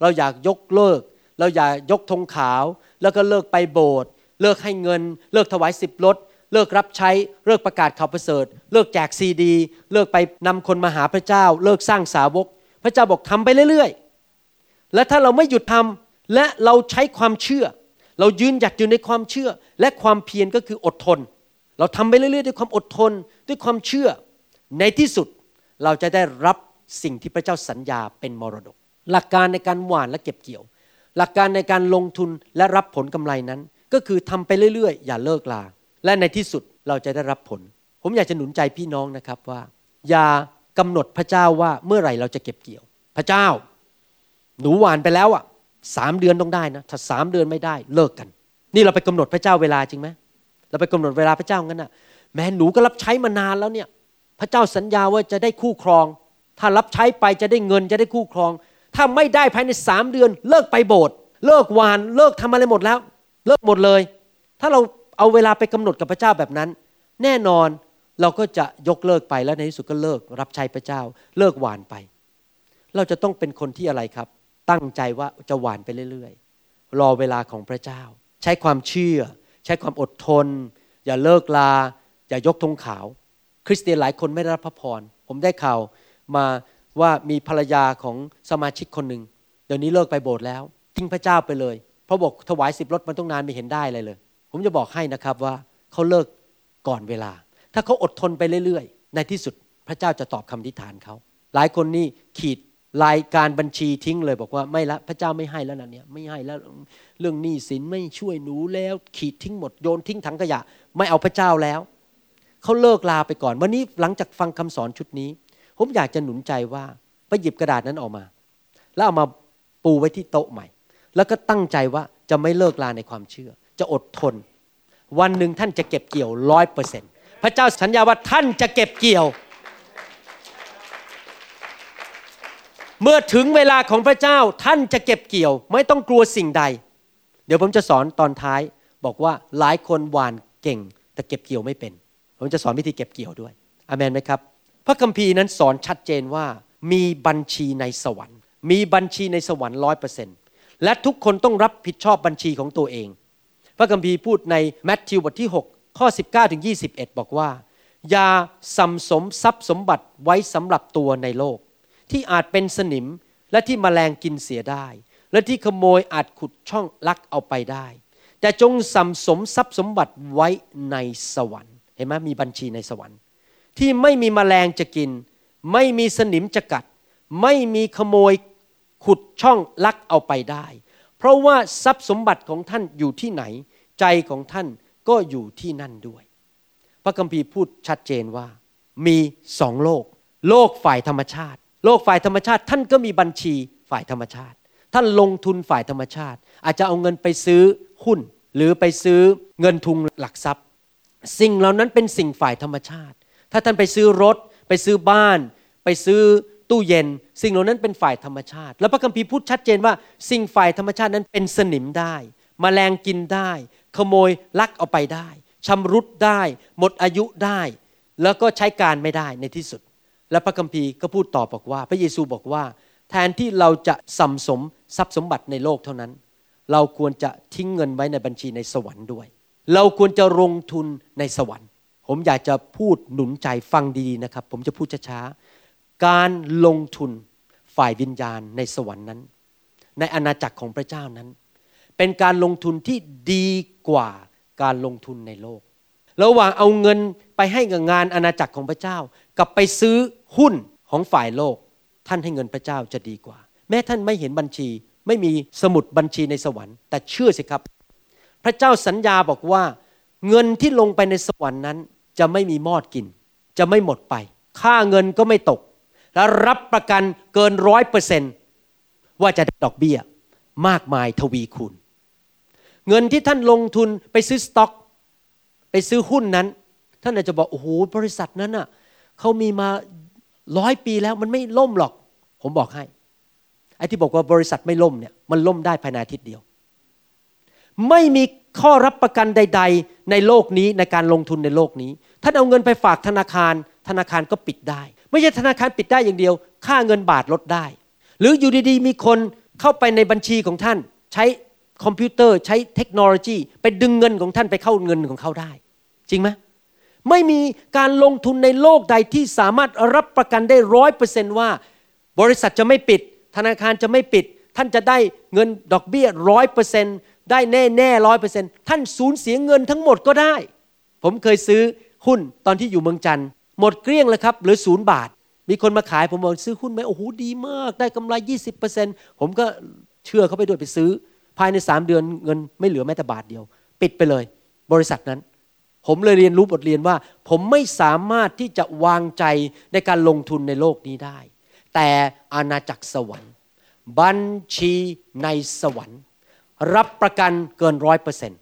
เราอยากยกเลิก เราอย่ายกธงขาว แล้วก็เลิกไปโบสถ์เลิกให้เงิน เลิกถวายสิบลด เลิกรับใช้เลิกประกาศข่าวประเสริฐ เลิกแจกซีดี เลิกไปนำคนมาหาพระเจ้า เลิกสร้างสาวก พระเจ้าบอกทำไปเรื่อยๆ และถ้าเราไม่หยุดทำและเราใช้ความเชื่อ เรายืนหยัดอยู่ในความเชื่อ และความเพียรก็คืออดทน เราทำไปเรื่อยๆ ด้วยความอดทนด้วยความเชื่อ ในที่สุดเราจะได้รับสิ่งที่พระเจ้าสัญญาเป็นมรดก หลักการในการหว่านและเก็บเกี่ยว หลักการในการลงทุนและรับผลกำไรนั้น ก็คือทำไปเรื่อยๆ อย่าเลิกลา และในที่สุดเราจะได้รับผล ผมอยากจะหนุนใจพี่น้องนะครับว่า อย่ากำหนดพระเจ้าว่าเมื่อไหร่เราจะเก็บเกี่ยว พระเจ้า หนูหวานไปแล้วอะสามเดือนต้องได้นะถ้าสามเดือนไม่ได้เลิกกัน นี่เราไปกำหนดพระเจ้าเวลาจริงไหมเราไปกำหนดเวลาพระเจ้างั้นนะแม้หนูก็รับใช้มานานแล้วเนี่ย พระเจ้าสัญญาว่าจะได้คู่ครอง ถ้ารับใช้ไปจะได้เงินจะได้คู่ครอง ถ้าไม่ได้ภายในสามเดือน เลิกไปโบสถ์เลิกวาน เลิกทำอะไรหมดแล้ว เลิกหมดเลย ถ้าเรา เอาเวลาไปกำหนดกับพระเจ้าแบบนั้น แน่นอนเราก็จะยกเลิกไปแล้วในที่สุดก็เลิกรับใช้พระเจ้า เลิกหวานไป เราจะต้องเป็นคนที่อะไรครับ ตั้งใจว่าจะหวานไปเรื่อยๆ รอเวลาของพระเจ้า ใช้ความเชื่อ ใช้ความอดทน อย่าเลิกลา อย่ายกธงขาว คริสเตียนหลายคนไม่ได้รับพระพร ผมได้ข่าวมาว่ามีภรรยาของสมาชิกคนหนึ่งเดี๋ยวนี้เลิกไปโบสถ์แล้วทิ้งพระเจ้าไปเลย เพราะบอกถวายสิบรถมันต้องนานไม่เห็นได้เลยเลย ผมจะบอกให้นะครับว่าเขาเลิกก่อนเวลา ถ้าเขาอดทนไปเรื่อยๆ ในที่สุดพระเจ้าจะตอบคำทิฐานเขาหลายคนนี่ขีดรายการบัญชีทิ้งเลยบอกว่าไม่ละพระเจ้าไม่ให้แล้วนะเนี่ยไม่ให้แล้วเรื่องหนี้สินไม่ช่วยหนูแล้ว ขีดทิ้งหมดโยนทิ้งถังขยะ ไม่เอาพระเจ้าแล้วเขาเลิกลาไปก่อน วันนี้หลังจากฟังคำสอนชุดนี้ ผมอยากจะหนุนใจว่าไปหยิบกระดาษนั้นออกมา แล้วเอามาปูไว้ที่โต๊ะใหม่ แล้วก็ตั้งใจว่าจะไม่เลิกลาในความเชื่อ จะอดทน วันหนึ่งท่านจะเก็บเกี่ยวร้อยเปอร์เซ็นพระเจ้าสัญญาว่าท่านจะเก็บเกี่ยว เมื่อถึงเวลาของพระเจ้าท่านจะเก็บเกี่ยว ไม่ต้องกลัวสิ่งใด เดี๋ยวผมจะสอนตอนท้ายบอกว่าหลายคนหวานเก่ง แต่เก็บเกี่ยวไม่เป็น ผมจะสอนวิธีเก็บเกี่ยวด้วยอเมนไหมครับ พระคัมภีร์นั้นสอนชัดเจนว่ามีบัญชีในสวรรค์ มีบัญชีในสวรรค์ร้อยเปอร์เซ็นต์และทุกคนต้องรับผิดชอบบัญชีของตัวเอง พระคัมภีร์พูดในแมทธิวบทที่ 6 ข้อ 19ถึง21 บอกว่า อย่าสัมสมทรัพย์สมบัติไว้สำหรับตัวในโลก ที่อาจเป็นสนิมและที่มแมลงกินเสียได้ และที่ขโมยอาจขุดช่องลักเอาไปได้ แต่จงสัมสมทรัพย์สมบัติไว้ในสวรรค์เห็นไหมมีบัญชีในสวรรค์ ที่ไม่มีมแมลงจะกิน ไม่มีสนิมจะกัด ไม่มีขโมยขุดช่องลักเอาไปได้ เพราะว่าทรัพย์สมบัติของท่านอยู่ที่ไหน ใจของท่านก็อยู่ที่นั่นด้วย พระคัมภีร์พูดชัดเจนว่า มีสองโลก โลกฝ่ายธรรมชาติ โลกฝ่ายธรรมชาติ ท่านก็มีบัญชีฝ่ายธรรมชาติ ท่านลงทุนฝ่ายธรรมชาติ อาจจะเอาเงินไปซื้อหุ้น หรือไปซื้อเงินทุนหลักทรัพย์ สิ่งเหล่านั้นเป็นสิ่งฝ่ายธรรมชาติ ถ้าท่านไปซื้อรถ ไปซื้อบ้าน ไปซื้อ ตู้เย็น สิ่งเหล่านั้นเป็นฝ่ายธรรมชาติ แล้วพระคัมภีร์พูดชัดเจนว่า สิ่งฝ่ายธรรมชาตินั้นเป็นสนิมได้มแมลงกินได้ ขโมยลักเอาไปได้ชำรุดได้ หมดอายุได้ แล้วก็ใช้การไม่ได้ในที่สุด และพระคัมภีร์ก็พูดต่อบอกว่า พระเยซูบอกว่า แทนที่เราจะสัมสมทรัพย์สมบัติในโลกเท่านั้น เราควรจะทิ้งเงินไว้ในบัญชีในสวรรค์ด้วย เราควรจะลงทุนในสวรรค์ ผมอยากจะพูดหนุนใจฟังดีๆนะครับ ผมจะพูดช้าๆ การลงทุนฝ่ายวิญญาณในสวรรค์นั้น ในอาณาจักรของพระเจ้านั้น เป็นการลงทุนที่ดีกว่าการลงทุนในโลก ระหว่างเอาเงินไปให้กับงานอาณาจักรของพระเจ้า กับไปซื้อหุ้นของฝ่ายโลก ท่านให้เงินพระเจ้าจะดีกว่า แม้ท่านไม่เห็นบัญชีไม่มีสมุดบัญชีในสวรรค์ แต่เชื่อสิครับ พระเจ้าสัญญาบอกว่า เงินที่ลงไปในสวรรค์นั้นจะไม่มีมอดกิน จะไม่หมดไป ค่าเงินก็ไม่ตก และรับประกันเกินร้อยเปอร์เซนว่าจะได้ดอกเบี้ยมากมายทวีคูณ เงินที่ท่านลงทุนไปซื้อสต็อก ไปซื้อหุ้นนั้น ท่านอาจจะบอกโอ้โหบริษัทนั้นน่ะเขามีมาร้อยปีแล้วมันไม่ล่มหรอก ผมบอกให้ไอ้ที่บอกว่าบริษัทไม่ล่มเนี่ยมันล่มได้ภายในอาทิตย์เดียว ไม่มีข้อรับประกันใด ๆ ในโลกนี้ในการลงทุนในโลกนี้ ท่านเอาเงินไปฝากธนาคาร ธนาคารก็ปิดได้ ไม่ใช่ธนาคารปิดได้อย่างเดียว ค่าเงินบาทลดได้ หรืออยู่ดีๆ มีคนเข้าไปในบัญชีของท่าน ใช้คอมพิวเตอร์ใช้เทคโนโลยีไปดึงเงินของท่านไปเข้าเงินของเขาได้ จริงไหมไม่มีการลงทุนในโลกใดที่สามารถรับประกันได้ร้อยเปอร์เซนว่า บริษัทจะไม่ปิด ธนาคารจะไม่ปิด ท่านจะได้เงินดอกเบี้ยร้อยเปอร์เซนตได้แน่แน่ร้อยเปอร์เซนท่านสูญเสียเงินทั้งหมดก็ได้ ผมเคยซื้อหุ้นตอนที่อยู่เมืองจันทร์ หมดเกลี้ยงเลยครับเหลือศูนย์บาท มีคนมาขายผมบอกซื้อหุ้นไหมโอ้โหดีมาก ได้กำไร 20%ผมก็เชื่อเขาไปด้วยไปซื้อ ภายในสามเดือนเงินไม่เหลือแม้แต่บาทเดียว ปิดไปเลย บริษัทนั้น ผมเลยเรียนรู้บทเรียนว่า ผมไม่สามารถที่จะวางใจในการลงทุนในโลกนี้ได้ แต่อาณาจักรสวรรค์ บัญชีในสวรรค์ รับประกันเกินร้อยเปอร์เซ็นต์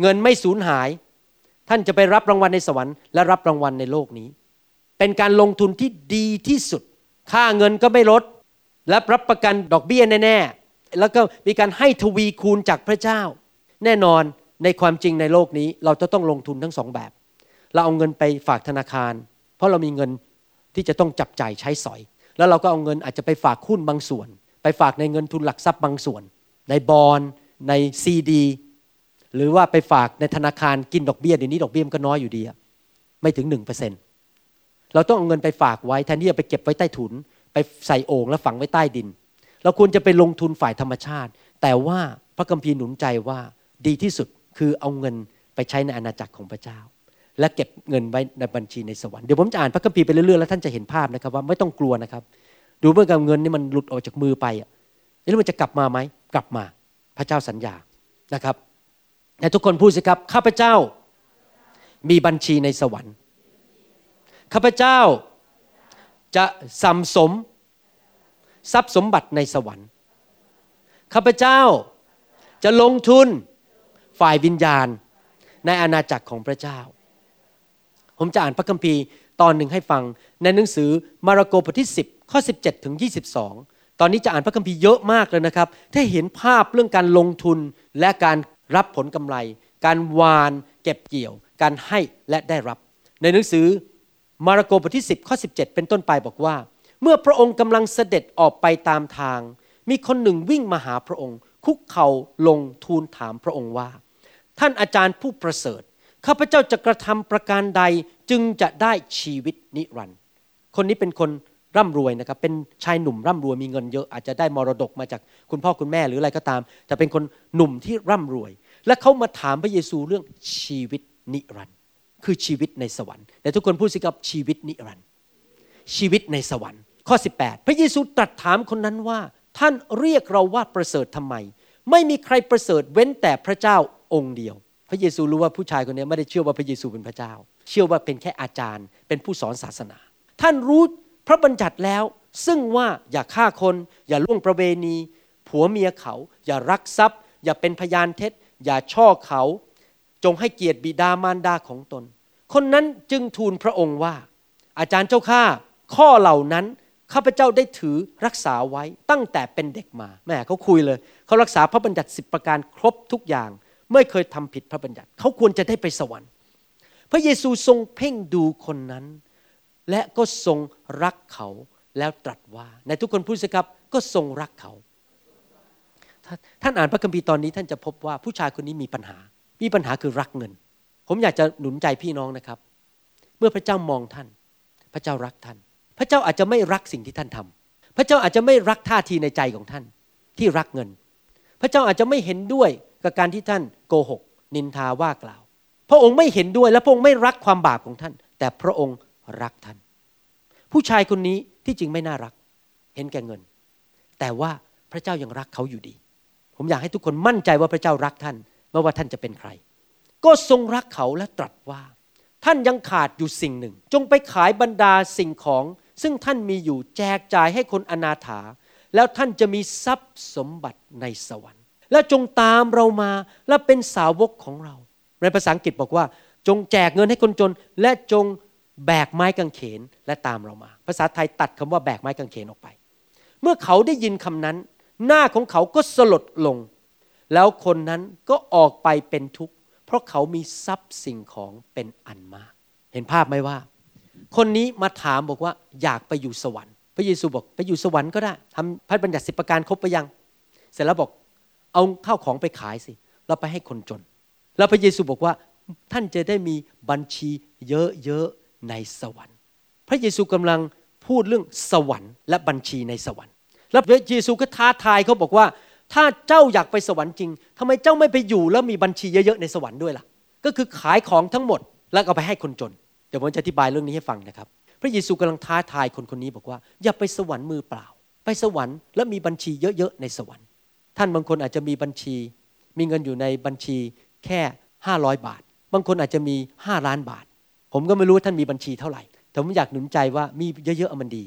เงินไม่สูญหาย ท่านจะไปรับรางวัลในสวรรค์และรับรางวัลในโลกนี้ เป็นการลงทุนที่ดีที่สุด ค่าเงินก็ไม่ลด และรับประกันดอกเบี้ยแน่ๆ แล้วก็มีการให้ทวีคูณจากพระเจ้า แน่นอนในความจริงในโลกนี้เราจะต้องลงทุนทั้งสองแบบ เราเอาเงินไปฝากธนาคาร เพราะเรามีเงินที่จะต้องจับจ่ายใช้สอย แล้วเราก็เอาเงินอาจจะไปฝากหุ้นบางส่วน ไปฝากในเงินทุนหลักทรัพย์บางส่วน ในบอลในซีดี หรือว่าไปฝากในธนาคารกินดอกเบี้ยเดี๋ยวนี้ดอกเบี้ยมันก็น้อยอยู่ดีไม่ถึงหนึ่งเปอร์เซ็นเราต้องเอาเงินไปฝากไว้แทนที่จะไปเก็บไว้ใต้ถุน ไปใส่โอ่งแล้วฝังไว้ใต้ดิน เราควรจะไปลงทุนฝ่ายธรรมชาติ แต่ว่าพระคัมภีร์หนุนใจว่าดีที่สุดคือเอาเงินไปใช้ในอาณาจักรของพระเจ้า และเก็บเงินไว้ในบัญชีในสวรรค์เดี๋ยวผมจะอ่านพระคัมภีร์ไปเรื่อยๆแล้วท่านจะเห็นภาพนะครับว่าไม่ต้องกลัวนะครับ ดูเมื่อกับเงินนี่มันหลุดออกจากมือไปอะแล้วมันจะกลับมาไหมกลับมาพระเจ้าสัญญานะครับ แต่ทุกคนพูดสิครับ ข้าพเจ้ามีบัญชีในสวรรค์ ข้าพเจ้าจะสัมสมทรัพย์สมบัติในสวรรค์ ข้าพเจ้าจะลงทุนฝ่ายวิญญาณในอาณาจักรของพระเจ้า ผมจะอ่านพระคัมภีร์ตอนหนึ่งให้ฟังในหนังสือมาระโกบทที่ 10 ข้อ 17 ถึง 22 ตอนนี้จะอ่านพระคัมภีร์เยอะมากเลยนะครับ ถ้าเห็นภาพเรื่องการลงทุนและการ รับผลกำไร การวานเก็บเกี่ยว การให้และได้รับ ในหนังสือมาระโกบทที่ 10 ข้อ 17 เป็นต้นไปบอกว่า เมื่อพระองค์กำลังเสด็จออกไปตามทาง มีคนหนึ่งวิ่งมาหาพระองค์ คุกเข่าลงทูลถามพระองค์ว่า ท่านอาจารย์ผู้ประเสริฐข้าพเจ้าจะกระทำประการใดจึงจะได้ชีวิตนิรันดร์คนนี้เป็นคนร่ำรวยนะครับ เป็นชายหนุ่มร่ำรวยมีเงินเยอะอาจจะได้มรดกมาจากคุณพ่อคุณแม่หรืออะไรก็ตาม แต่เป็นคนหนุ่มที่ร่ำรวย และเขามาถามพระเยซูเรื่องชีวิตนิรันดร์คือชีวิตในสวรรค์แต่ทุกคนพูดสิครับชีวิตนิรันดร์ชีวิตในสวรรค์ ข้อ 18 พระเยซูตรัสถามคนนั้นว่า ท่านเรียกเราว่าประเสริฐทำไม ไม่มีใครประเสริฐเว้นแต่พระเจ้าองค์เดียว พระเยซูรู้ว่าผู้ชายคนนี้ไม่ได้เชื่อว่าพระเยซูเป็นพระเจ้า เชื่อว่าเป็นแค่อาจารย์ เป็นผู้สอนศาสนา ท่านรู้พระบัญญัติแล้ว ซึ่งว่าอย่าฆ่าคน อย่าล่วงประเวณี ผัวเมียเขา อย่ารักทรัพย์ อย่าเป็นพยานเท็จ อย่าช่อเขา จงให้เกียรติบิดามารดาของตน คนนั้นจึงทูลพระองค์ว่า อาจารย์เจ้าข้าข้อเหล่านั้นข้าพเจ้าได้ถือรักษาไว้ตั้งแต่เป็นเด็กมาแม่เขาคุยเลย เขารักษาพระบัญญัติสิบประการครบทุกอย่าง ไม่เคยทำผิดพระบัญญัติ เขาควรจะได้ไปสวรรค์ พระเยซูทรงเพ่งดูคนนั้น และก็ทรงรักเขาแล้วตรัสว่า ในทุกคนพูดสิครับก็ทรงรักเขา ท่านอ่านพระคัมภีร์ตอนนี้ท่านจะพบว่าผู้ชายคนนี้มีปัญหา มีปัญหาคือรักเงิน ผมอยากจะหนุนใจพี่น้องนะครับ เมื่อพระเจ้ามองท่าน พระเจ้ารักท่าน พระเจ้าอาจจะไม่รักสิ่งที่ท่านทำพระเจ้าอาจจะไม่รักท่าทีในใจของท่าน ที่รักเงิน พระเจ้าอาจจะไม่เห็นด้วยกับการที่ท่านโกหก นินทาว่ากล่าว พระองค์ไม่เห็นด้วยและพระองค์ไม่รักความบาปของท่าน แต่พระองค์รักท่าน ผู้ชายคนนี้ที่จริงไม่น่ารัก เห็นแก่เงิน แต่ว่าพระเจ้ายังรักเขาอยู่ดี ผมอยากให้ทุกคนมั่นใจว่าพระเจ้ารักท่านไม่ว่าท่านจะเป็นใคร ก็ทรงรักเขาและตรัสว่า ท่านยังขาดอยู่สิ่งหนึ่ง จงไปขายบรรดาสิ่งของ ซึ่งท่านมีอยู่แจกจ่ายให้คนอนาถา แล้วท่านจะมีทรัพย์สมบัติในสวรรค์ แล้วจงตามเรามาและเป็นสาวกของเรา ในภาษาอังกฤษบอกว่า จงแจกเงินให้คนจน และจงแบกไม้กางเขนและตามเรามา ภาษาไทยตัดคำว่าแบกไม้กางเขนออกไป เมื่อเขาได้ยินคำนั้น หน้าของเขาก็สลดลง แล้วคนนั้นก็ออกไปเป็นทุกข์ เพราะเขามีทรัพย์สิ่งของเป็นอันมาก เห็นภาพไหมว่า คนนี้มาถามบอกว่าอยากไปอยู่สวรรค์ พระเยซูบอกไปอยู่สวรรค์ก็ได้ทำพระบัญญัติสิบประการครบไปยัง เสร็จแล้วบอกเอาข้าวของไปขายสิแล้วไปให้คนจน แล้วพระเยซูบอกว่าท่านจะได้มีบัญชีเยอะๆในสวรรค์ พระเยซูกำลังพูดเรื่องสวรรค์และบัญชีในสวรรค์ แล้วพระเยซูก็ท้าทายเขาบอกว่า ถ้าเจ้าอยากไปสวรรค์จริงทำไมเจ้าไม่ไปอยู่แล้วมีบัญชีเยอะๆในสวรรค์ด้วยล่ะ ก็คือขายของทั้งหมดแล้วเอาไปให้คนจน เดี๋ยวผมจะอธิบายเรื่องนี้ให้ฟังนะครับ พระเยซูกำลังท้าทายคนคนนี้บอกว่า อย่าไปสวรรค์มือเปล่า ไปสวรรค์แล้วมีบัญชีเยอะๆในสวรรค์ ท่านบางคนอาจจะมีบัญชี มีเงินอยู่ในบัญชีแค่ 500 บาท บางคนอาจจะมี5ล้านบาท ผมก็ไม่รู้ท่านมีบัญชีเท่าไหร่แต่ผมอยากหนุนใจว่ามีเยอะๆมันดี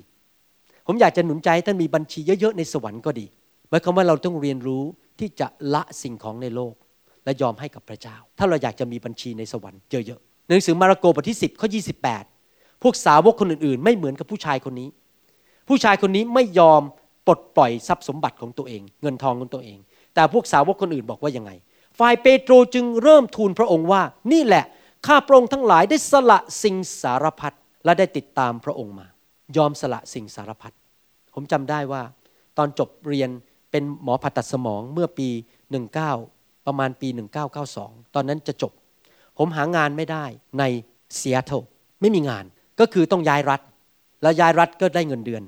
ผมอยากจะหนุนใจให้ท่านมีบัญชีเยอะๆในสวรรค์ก็ดีหมายความว่าเราต้องเรียนรู้ที่จะละสิ่งของในโลก และยอมให้กับพระเจ้า ถ้าเราอยากจะมีบัญชีในสวรรค์เยอะๆหนังสือมาระโกบทที่ 10ข้อ28 พวกสาวกคนอื่นๆ ไม่เหมือนกับผู้ชายคนนี้ ผู้ชายคนนี้ไม่ยอมปลดปล่อยทรัพย์สมบัติของตัวเอง เงินทองของตัวเอง แต่พวกสาวกคนอื่นบอกว่ายังไง ฝ่ายเปโตรจึงเริ่มทูลพระองค์ว่า นี่แหละข้าพระองค์ทั้งหลายได้สละสิ่งสารพัดและได้ติดตามพระองค์มา ยอมสละสิ่งสารพัดผมจำได้ว่า ตอนจบเรียนเป็นหมอผ่าตัดสมองเมื่อปี 19 ประมาณปี 1992 ตอนนั้นจะจบ ผมหางานไม่ได้ในเซียโตไม่มีงานก็คือต้องย้ายรัฐ แล้วย้ายรัฐก็ได้เงินเดือน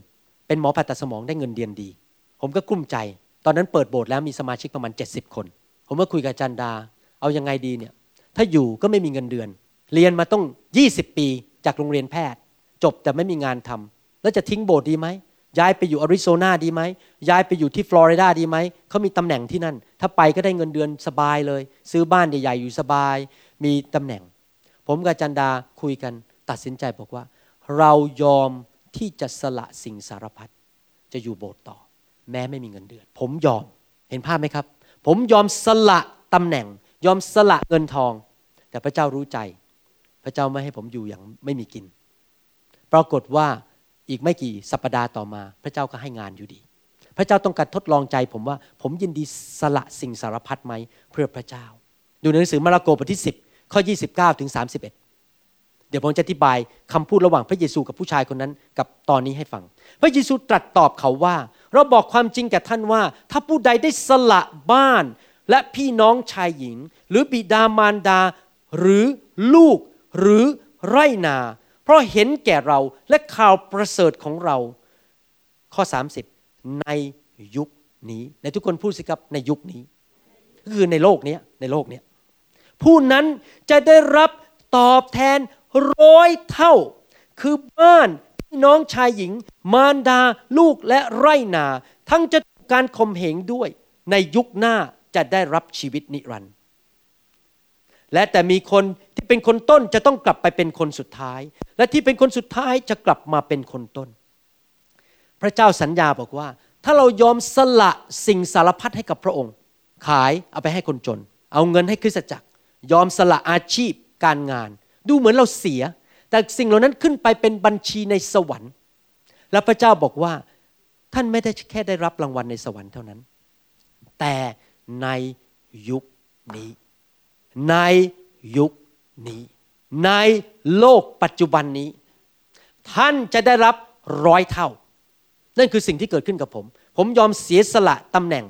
เป็นหมอผ่าตัดสมองได้เงินเดือนดี ผมก็กลุ้มใจ ตอนนั้นเปิดโบสถ์แล้วมีสมาชิกประมาณ 70 คน ผมก็คุยกับจันดา เอายังไงดีเนี่ย ถ้าอยู่ก็ไม่มีเงินเดือน เรียนมาต้อง 20 ปีจากโรงเรียนแพทย์ จบแต่ไม่มีงานทำ แล้วจะทิ้งโบสถ์ดีไหมย้ายไปอยู่อาริโซนาดีไหมย้ายไปอยู่ที่ฟลอริดาดีไหมเขามีตำแหน่งที่นั่น ถ้าไปก็ได้เงินเดือนสบายเลย ซื้อบ้านใหญ่ๆอยู่สบาย มีตำแหน่ง ผมกับจันดาคุยกันตัดสินใจบอกว่า เรายอมที่จะสละสิ่งสารพัดจะอยู่โบสถ์ต่อ แม้ไม่มีเงินเดือน ผมยอมเห็นภาพไหมครับ ผมยอมสละตำแหน่ง ยอมสละเงินทอง แต่พระเจ้ารู้ใจ พระเจ้าไม่ให้ผมอยู่อย่างไม่มีกิน ปรากฏว่า อีกไม่กี่สัปดาห์ต่อมา พระเจ้าก็ให้งานอยู่ดี พระเจ้าต้องการทดลองใจผมว่า ผมยินดีสละสิ่งสารพัดไหมเพื่อพระเจ้า ดูในหนังสือมาระโกบทที่ 10 ข้อ 29ถึง31 เดี๋ยวผมจะอธิบายคำพูดระหว่างพระเยซูกับผู้ชายคนนั้น กับตอนนี้ให้ฟัง พระเยซูตรัสตอบเขาว่า เราบอกความจริงแก่ท่านว่า ถ้าผู้ใดได้สละบ้าน และพี่น้องชายหญิง หรือบิดามารดา หรือลูกหรือไรนา เพราะเห็นแก่เราและข่าวประเสริฐของเรา ข้อ 30 ในยุคนี้ในทุกคนพูดสิครับในยุคนี้ก็คือในโลกนี้ในโลกนี้ผู้นั้นจะได้รับตอบแทนร้อยเท่า คือบ้านพี่น้องชายหญิง มารดาลูกและไรนา ทั้งจะการข่มเหงด้วย ในยุคหน้าจะได้รับชีวิตนิรันดร์ และแต่มีคนที่เป็นคนต้นจะต้องกลับไปเป็นคนสุดท้าย และที่เป็นคนสุดท้ายจะกลับมาเป็นคนต้น พระเจ้าสัญญาบอกว่า ถ้าเรายอมสละสิ่งสารพัดให้กับพระองค์ ขายเอาไปให้คนจน เอาเงินให้คริสตจักร ยอมสละอาชีพการงาน ดูเหมือนเราเสีย แต่สิ่งเหล่านั้นขึ้นไปเป็นบัญชีในสวรรค์ แล้วพระเจ้าบอกว่าท่านไม่ได้แค่ได้รับรางวัลในสวรรค์เท่านั้น แต่ในยุคนี้ ในยุคนี้ ในโลกปัจจุบันนี้ ท่านจะได้รับร้อยเท่า นั่นคือสิ่งที่เกิดขึ้นกับผม ผมยอมเสียสละตำแหน่ง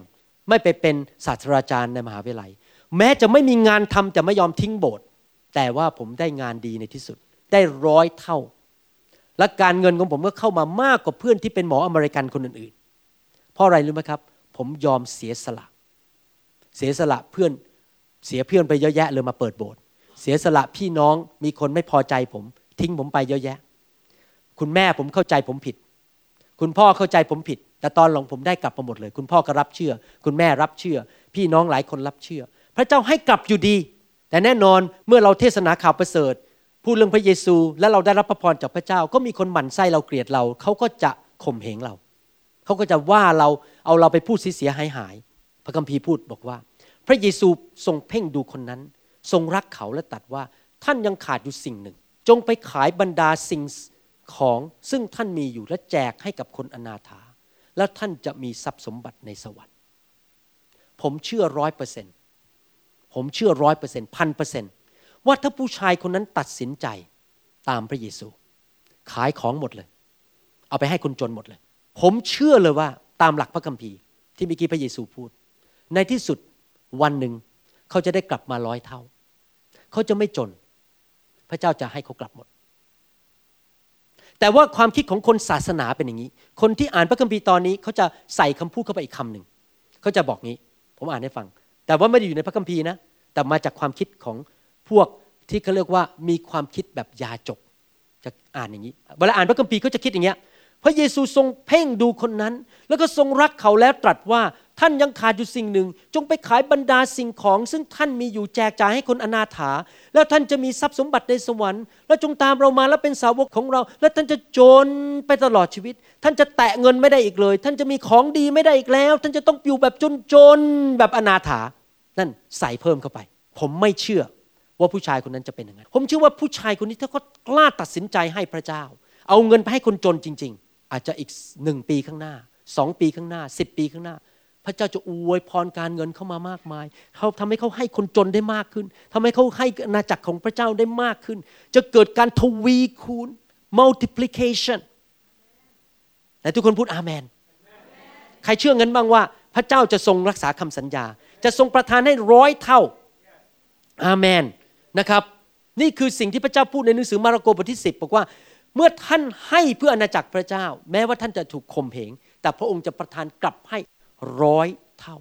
ไม่ไปเป็นศาสตราจารย์ในมหาวิทยาลัย แม้จะไม่มีงานทำแต่ไม่ยอมทิ้งโบสถ์แต่ว่าผมได้งานดีในที่สุด ได้ร้อยเท่า และการเงินของผมก็เข้ามามากกว่าเพื่อนที่เป็นหมออเมริกันคนอื่นๆ เพราะอะไรรู้ไหมครับ ผมยอมเสียสละ เสียสละเพื่อน เสียเพื่อนไปเยอะแยะเลยมาเปิดโบสถ์เสียสละพี่น้องมีคนไม่พอใจผม ทิ้งผมไปเยอะแยะ คุณแม่ผมเข้าใจผมผิด คุณพ่อเข้าใจผมผิด แต่ตอนหลังผมได้กลับมาหมดเลย คุณพ่อก็รับเชื่อ คุณแม่รับเชื่อ พี่น้องหลายคนรับเชื่อ พระเจ้าให้กลับอยู่ดี แต่แน่นอนเมื่อเราเทศนาข่าวประเสริฐพูดเรื่องพระเยซูและเราได้รับพระพรจากพระเจ้า ก็มีคนหมั่นไส้เราเกลียดเราเขาก็จะข่มเหงเรา เขาก็จะว่าเราเอาเราไปพูดเสียหายหาย พระคัมภีร์พูดบอกว่า พระเยซูทรงเพ่งดูคนนั้น ทรงรักเขาและตัดว่าท่านยังขาดอยู่สิ่งหนึ่ง จงไปขายบรรดาสิ่งของซึ่งท่านมีอยู่และแจกให้กับคนอนาถา แล้วท่านจะมีทรัพย์สมบัติในสวรรค์ ผมเชื่อร้อยเปอร์เซ็นต์ผมเชื่อร้อยเปอร์เซ็นต์พันเปอร์เซ็นต์ว่าถ้าผู้ชายคนนั้นตัดสินใจตามพระเยซู ขายของหมดเลย เอาไปให้คนจนหมดเลย ผมเชื่อเลยว่าตามหลักพระคัมภีร์ที่เมื่อกี้พระเยซูพูด ในที่สุด วันหนึ่งเขาจะได้กลับมาร้อยเท่า เขาจะไม่จน พระเจ้าจะให้เขากลับหมด แต่ว่าความคิดของคนศาสนาเป็นอย่างนี้ คนที่อ่านพระคัมภีร์ตอนนี้เขาจะใส่คำพูดเข้าไปอีกคำหนึ่งเขาจะบอกงี้ ผมอ่านให้ฟัง แต่ว่าไม่ได้อยู่ในพระคัมภีร์นะ แต่มาจากความคิดของพวกที่เขาเรียกว่ามีความคิดแบบยาจก จะอ่านอย่างนี้ เวลาอ่านพระคัมภีร์เขาจะคิดอย่างเงี้ยพระเยซูทรงเพ่งดูคนนั้น แล้วก็ทรงรักเขาแล้วตรัสว่า ท่านยังขาดอยู่สิ่งหนึ่ง จงไปขายบรรดาสิ่งของ ซึ่งท่านมีอยู่แจกจ่ายให้คนอนาถา แล้วท่านจะมีทรัพย์สมบัติในสวรรค์ แล้วจงตามเรามาแล้วเป็นสาวกของเรา แล้วท่านจะจนไปตลอดชีวิต ท่านจะแตะเงินไม่ได้อีกเลย ท่านจะมีของดีไม่ได้อีกแล้ว ท่านจะต้องอยู่แบบจนๆแบบอนาถา นั่นใส่เพิ่มเข้าไป ผมไม่เชื่อว่าผู้ชายคนนั้นจะเป็นอย่างนั้น ผมเชื่อว่าผู้ชายคนนี้ถ้าเขากล้าตัดสินใจให้พระเจ้า เอาเงินไปให้คนจนจริง ๆ อาจจะอีกหนึ่งปีข้างหน้าสองปีข้างหน้าสิบปีข้างหน้า พระเจ้าจะอวยพรการเงินเข้ามามากมาย เขาทำให้เขาให้คนจนได้มากขึ้นทำให้เขาให้อาณาจักรของพระเจ้าได้มากขึ้น จะเกิดการทวีคูณ multiplication แต่ทุกคนพูดอาเมน ใครเชื่อเงินบ้างว่า พระเจ้าจะทรงรักษาคำสัญญา จะทรงประทานให้ร้อยเท่า อาเมน นะครับ นี่คือสิ่งที่พระเจ้าพูดในหนังสือมาระโกบทที่ 10 บอกว่า เมื่อท่านให้เพื่ออาณาจักรพระเจ้า แม้ว่าท่านจะถูกข่มเหง แต่พระองค์จะประทานกลับให้ ร้อยเท่า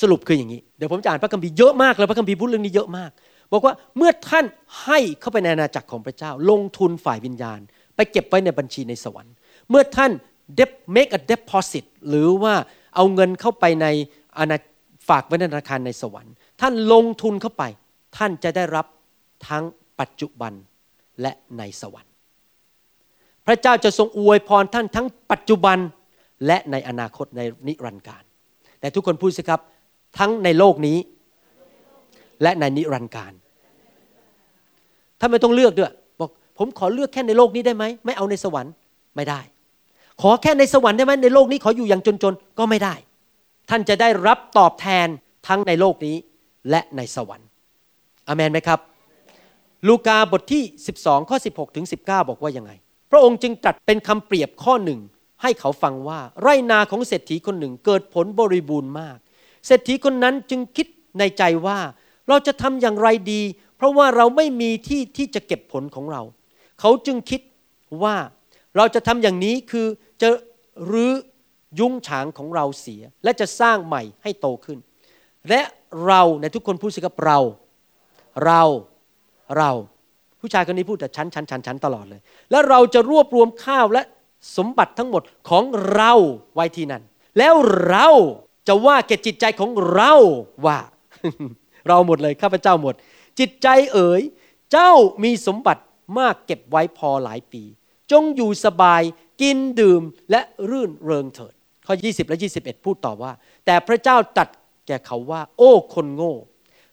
สรุปคืออย่างนี้ เดี๋ยวผมจะอ่านพระคัมภีร์เยอะมากเลยพระคัมภีร์พูดเรื่องนี้เยอะมาก บอกว่าเมื่อท่านให้เข้าไปในอาณาจักรของพระเจ้า ลงทุนฝ่ายวิญญาณ ไปเก็บไว้ในบัญชีในสวรรค์ เมื่อท่าน make a deposit หรือว่าเอาเงินเข้าไปในอาณาฝากไว้ในธนาคารในสวรรค์ ท่านลงทุนเข้าไป ท่านจะได้รับทั้งปัจจุบันและในสวรรค์ พระเจ้าจะทรงอวยพรท่านทั้งปัจจุบัน และในอนาคตในนิรันดร์การ แต่ทุกคนพูดสิครับ ทั้งในโลกนี้ และในนิรันดร์การถ้าไม่ต้องเลือกด้วยบอกผมขอเลือกแค่ในโลกนี้ได้ไหมไม่เอาในสวรรค์ไม่ได้ ขอแค่ในสวรรค์ได้ไหมในโลกนี้ขออยู่อย่างจนๆก็ไม่ได้ ท่านจะได้รับตอบแทนทั้งในโลกนี้และในสวรรค์อเมนไหมครับลูกาบทที่ 12 ข้อ 16 ถึง 19 บอกว่ายังไง พระองค์จึงตรัสเป็นคำเปรียบข้อหนึ่ง ให้เขาฟังว่าไรนาของเศรษฐีคนหนึ่งเกิดผลบริบูรณ์มาก เศรษฐีคนนั้นจึงคิดในใจว่าเราจะทำอย่างไรดี เพราะว่าเราไม่มีที่ที่จะเก็บผลของเรา เขาจึงคิดว่าเราจะทำอย่างนี้คือจะรื้อยุ้งฉางของเราเสีย และจะสร้างใหม่ให้โตขึ้น และเราในทุกคนพูดสิครับเรา เราเรา ผู้ชายคนนี้พูดแต่ฉันฉันฉันฉันตลอดเลย แล้วเราจะรวบรวมข้าวและ สมบัติทั้งหมดของเราไว้ที่นั่น แล้วเราจะว่าเกจิตใจของเราว่า เราหมดเลยข้าพเจ้าหมด จิตใจเอ๋ย เจ้ามีสมบัติมากเก็บไว้พอหลายปี จงอยู่สบายกินดื่มและรื่นเริงเถิด ข้อ 20 และ 21 พูดต่อว่า แต่พระเจ้าตัดแก่เขาว่า โอ้คนโง่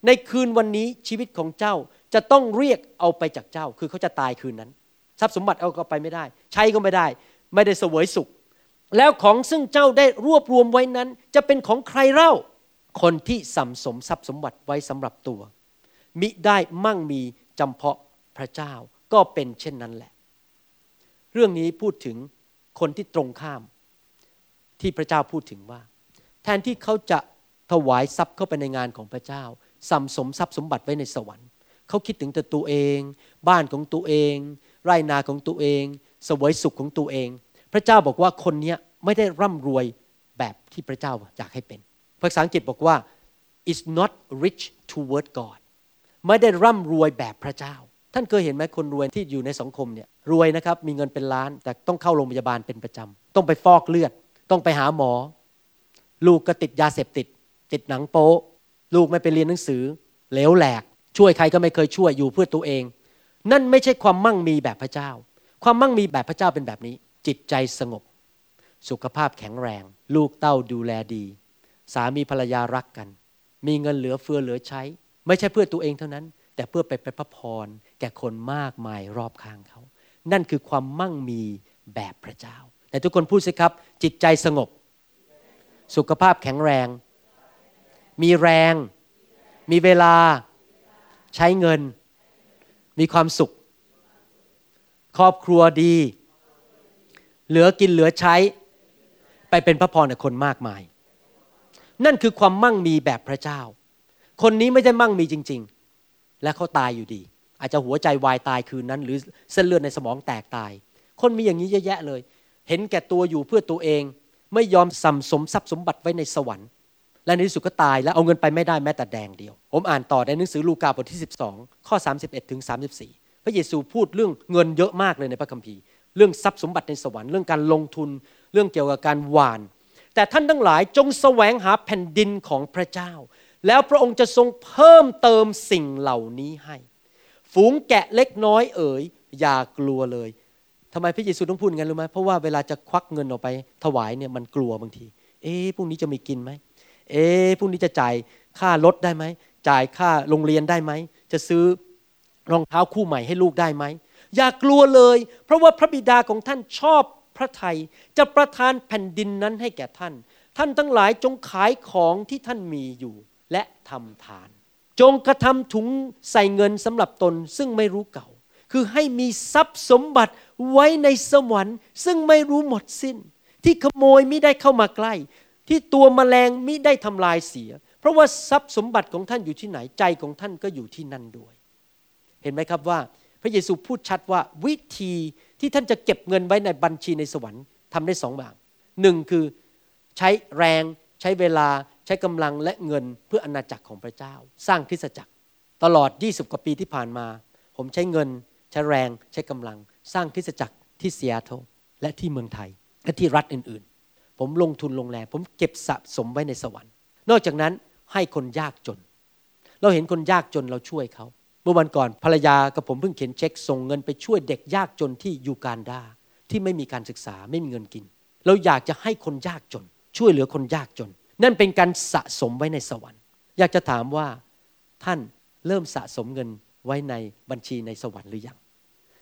ในคืนวันนี้ชีวิตของเจ้าจะต้องเรียกเอาไปจากเจ้า คือเขาจะตายคืนนั้น ทรัพย์สมบัติเอาก็ไปไม่ได้ ใช้ก็ไม่ได้ ไม่ได้เสวยสุข แล้วของซึ่งเจ้าได้รวบรวมไว้นั้น จะเป็นของใครเล่า คนที่สัมสมทรัพย์สมบัติไว้สำหรับตัว มิได้มั่งมีจำเพาะพระเจ้าก็เป็นเช่นนั้นแหละ เรื่องนี้พูดถึงคนที่ตรงข้าม ที่พระเจ้าพูดถึงว่า แทนที่เขาจะถวายทรัพย์เข้าไปในงานของพระเจ้าสัมสมทรัพย์สมบัติไว้ในสวรรค์เขาคิดถึงแต่ตัวเอง บ้านของตัวเอง ไร่นาของตัวเองสวยสุขของตัวเอง พระเจ้าบอกว่าคนนี้ไม่ได้ร่ำรวยแบบที่พระเจ้าอยากให้เป็น ภาษาอังกฤษบอกว่า is not rich toward God ไม่ได้ร่ำรวยแบบพระเจ้า ท่านเคยเห็นไหมคนรวยที่อยู่ในสังคมเนี่ยรวยนะครับมีเงินเป็นล้านแต่ต้องเข้าโรงพยาบาลเป็นประจำต้องไปฟอกเลือด ต้องไปหาหมอ ลูกก็ติดยาเสพติด ติดหนังโป๊ลูกไม่ไปเรียนหนังสือเหลวแหลก ช่วยใครก็ไม่เคยช่วยอยู่เพื่อตัวเอง นั่นไม่ใช่ความมั่งมีแบบพระเจ้า ความมั่งมีแบบพระเจ้าเป็นแบบนี้ จิตใจสงบ สุขภาพแข็งแรง ลูกเต้าดูแลดี สามีภรรยารักกัน มีเงินเหลือเฟือเหลือใช้ ไม่ใช่เพื่อตัวเองเท่านั้น แต่เพื่อไปเป็นพระพรแก่คนมากมายรอบข้างเขา นั่นคือความมั่งมีแบบพระเจ้าแต่ทุกคนพูดสิครับ จิตใจสงบ สุขภาพแข็งแรง มีแรง มีเวลา ใช้เงิน มีความสุข ครอบครัวดี เหลือกินเหลือใช้ ไปเป็นพระพรกับคนมากมาย นั่นคือความมั่งมีแบบพระเจ้า คนนี้ไม่ได้มั่งมีจริง ๆ และเขาตายอยู่ดี อาจจะหัวใจวายตายคืนนั้น หรือเส้นเลือดในสมองแตกตาย คนมีอย่างนี้เยอะแยะเลย เห็นแก่ตัวอยู่เพื่อตัวเอง ไม่ยอมสัมสมทรัพย์สมบัติไว้ในสวรรค์และในที่สุดก็ตายแล้วเอาเงินไปไม่ได้แม้แต่แดงเดียว ผมอ่านต่อในหนังสือลูกาบทที่ 12 ข้อ 31 ถึง 34 พระเยซูพูดเรื่องเงินเยอะมากเลยในพระคัมภีร์ เรื่องทรัพย์สมบัติในสวรรค์เรื่องการลงทุนเรื่องเกี่ยวกับการหวาน แต่ท่านทั้งหลายจงแสวงหาแผ่นดินของพระเจ้า แล้วพระองค์จะทรงเพิ่มเติมสิ่งเหล่านี้ให้ ฝูงแกะเล็กน้อยเอ๋ยอย่ากลัวเลยทำไมพระเยซูต้องพูดงั้นรู้ไหมเพราะว่าเวลาจะควักเงินออกไปถวายเนี่ยมันกลัวบางที เอ๊ะพรุ่งนี้จะมีกินไหม เอ๊พรุ่งนี้จะจ่ายค่ารถได้ไหม จ่ายค่าโรงเรียนได้ไหม จะซื้อรองเท้าคู่ใหม่ให้ลูกได้ไหม อย่ากลัวเลย เพราะว่าพระบิดาของท่านชอบพระทัยจะประทานแผ่นดินนั้นให้แก่ท่าน ท่านทั้งหลายจงขายของที่ท่านมีอยู่และทำทาน จงกระทำถุงใส่เงินสำหรับตนซึ่งไม่รู้เก่า คือให้มีทรัพย์สมบัติไว้ในสวรรค์ ซึ่งไม่รู้หมดสิ้น ที่ขโมยไม่ได้เข้ามาใกล้ ที่ตัวมแมลงมิได้ทำลายเสีย เพราะว่าทรัพย์สมบัติของท่านอยู่ที่ไหนใจของท่านก็อยู่ที่นั่นด้วย เห็นไหมครับว่า ระเยซูพูดชัดว่าวิธีที่ท่านจะเก็บเงินไว้ในบัญชีในสวรรค์ทำได้สองอย่างหนึ่งคือใช้แรงใช้เวลาใช้กำลังและเงินเพื่ออนาจักรของพระเจ้า สร้างคริสตจักร ตลอด 20 กว่าปีที่ผ่านมา ผมใช้เงินใช้แรงใช้กำลัง สร้างคริสตจักรที่เซียโตและที่เมืองไทย และที่รัฐอื่นๆ ผมลงทุนลงแรงผมเก็บสะสมไว้ในสวรรค์ นอกจากนั้นให้คนยากจน เราเห็นคนยากจนเราช่วยเขา เมื่อวันก่อนภรรยากับผมเพิ่งเขียนเช็คส่งเงินไปช่วยเด็กยากจนที่ยูการดาที่ไม่มีการศึกษาไม่มีเงินกิน เราอยากจะให้คนยากจน ช่วยเหลือคนยากจน นั่นเป็นการสะสมไว้ในสวรรค์ อยากจะถามว่าท่านเริ่มสะสมเงินไว้ในบัญชีในสวรรค์หรือยัง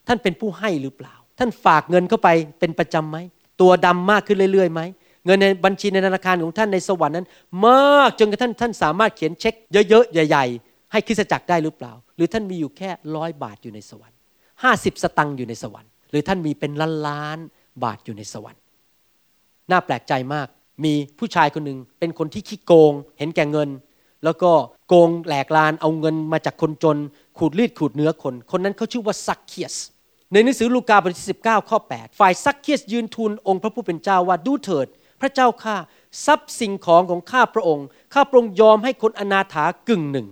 ท่านเป็นผู้ให้หรือเปล่า ท่านฝากเงินเข้าไปเป็นประจำไหมตัวดำมากขึ้นเรื่อยๆไหมเงินในบัญชีในธนาคารของท่านในสวรรค์นั้น มากจนกระทั่งท่านสามารถเขียนเช็คเยอะๆใหญ่ ๆ ให้คริสตจักรได้หรือเปล่า หรือท่านมีอยู่แค่ร้อยบาทอยู่ในสวรรค์ห้าสิบสตังค์อยู่ในสวรรค์ หรือท่านมีเป็นล้านล้านบาทอยู่ในสวรรค์ น่าแปลกใจมาก มีผู้ชายคนหนึ่งเป็นคนที่ขี้โกง เห็นแก่เงิน แล้วก็โกงแหลกลาน เอาเงินมาจากคนจน ขูดรีดขูดเนื้อคน คนนั้นเขาชื่อว่าซักเคียส ในหนังสือลูกาบทที่19ข้อ8ฝ่ายซักเคียสยืนทูลองค์พระผู้เป็นเจ้าว่าดูเถิด พระเจ้าข้าทรัพย์สิ่งของของข้าพระองค์ ข้าพระองค์ยอมให้คนอนาถากึ่งหนึ่ง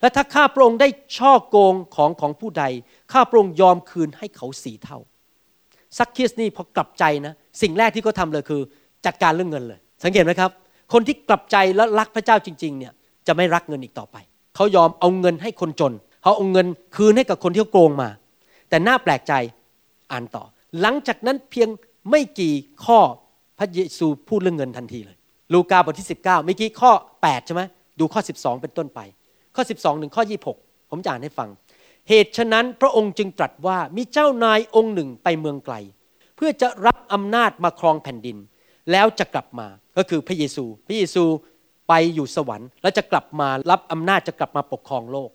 และถ้าข้าพระองค์ได้ช่อโกงของของผู้ใด ข้าพระองค์ยอมคืนให้เขาสี่เท่า ซักเคียสนี่พอกลับใจนะ สิ่งแรกที่เขาทาเลยคือ จัดการเรื่องเงินเลย สังเกตไหมครับ คนที่กลับใจและรักพระเจ้าจริง ๆ เนี่ยจะไม่รักเงินอีกต่อไป เขายอมเอาเงินให้คนจน เขาเอาเงินคืนให้กับคนที่เขาโกงมา แต่น่าแปลกใจอ่านต่อ หลังจากนั้นเพียงไม่กี่ข้อพระเยซูพูดเรื่องเงินทันทีเลย ลูกาบทที่ 19เมื่อกี้ข้อ 8 ใช่ไหมดูข้อ 12 เป็นต้นไป ข้อ 12 ถึงข้อ 26 ผมจะอ่านให้ฟัง เหตุฉะนั้นพระองค์จึงตรัสว่ามีเจ้านายองค์หนึ่งไปเมืองไกล เพื่อจะรับอำนาจมาครองแผ่นดิน แล้วจะกลับมาก็คือพระเยซู พระเยซูไปอยู่สวรรค์ แล้วจะกลับมารับอำนาจจะกลับมาปกครองโลก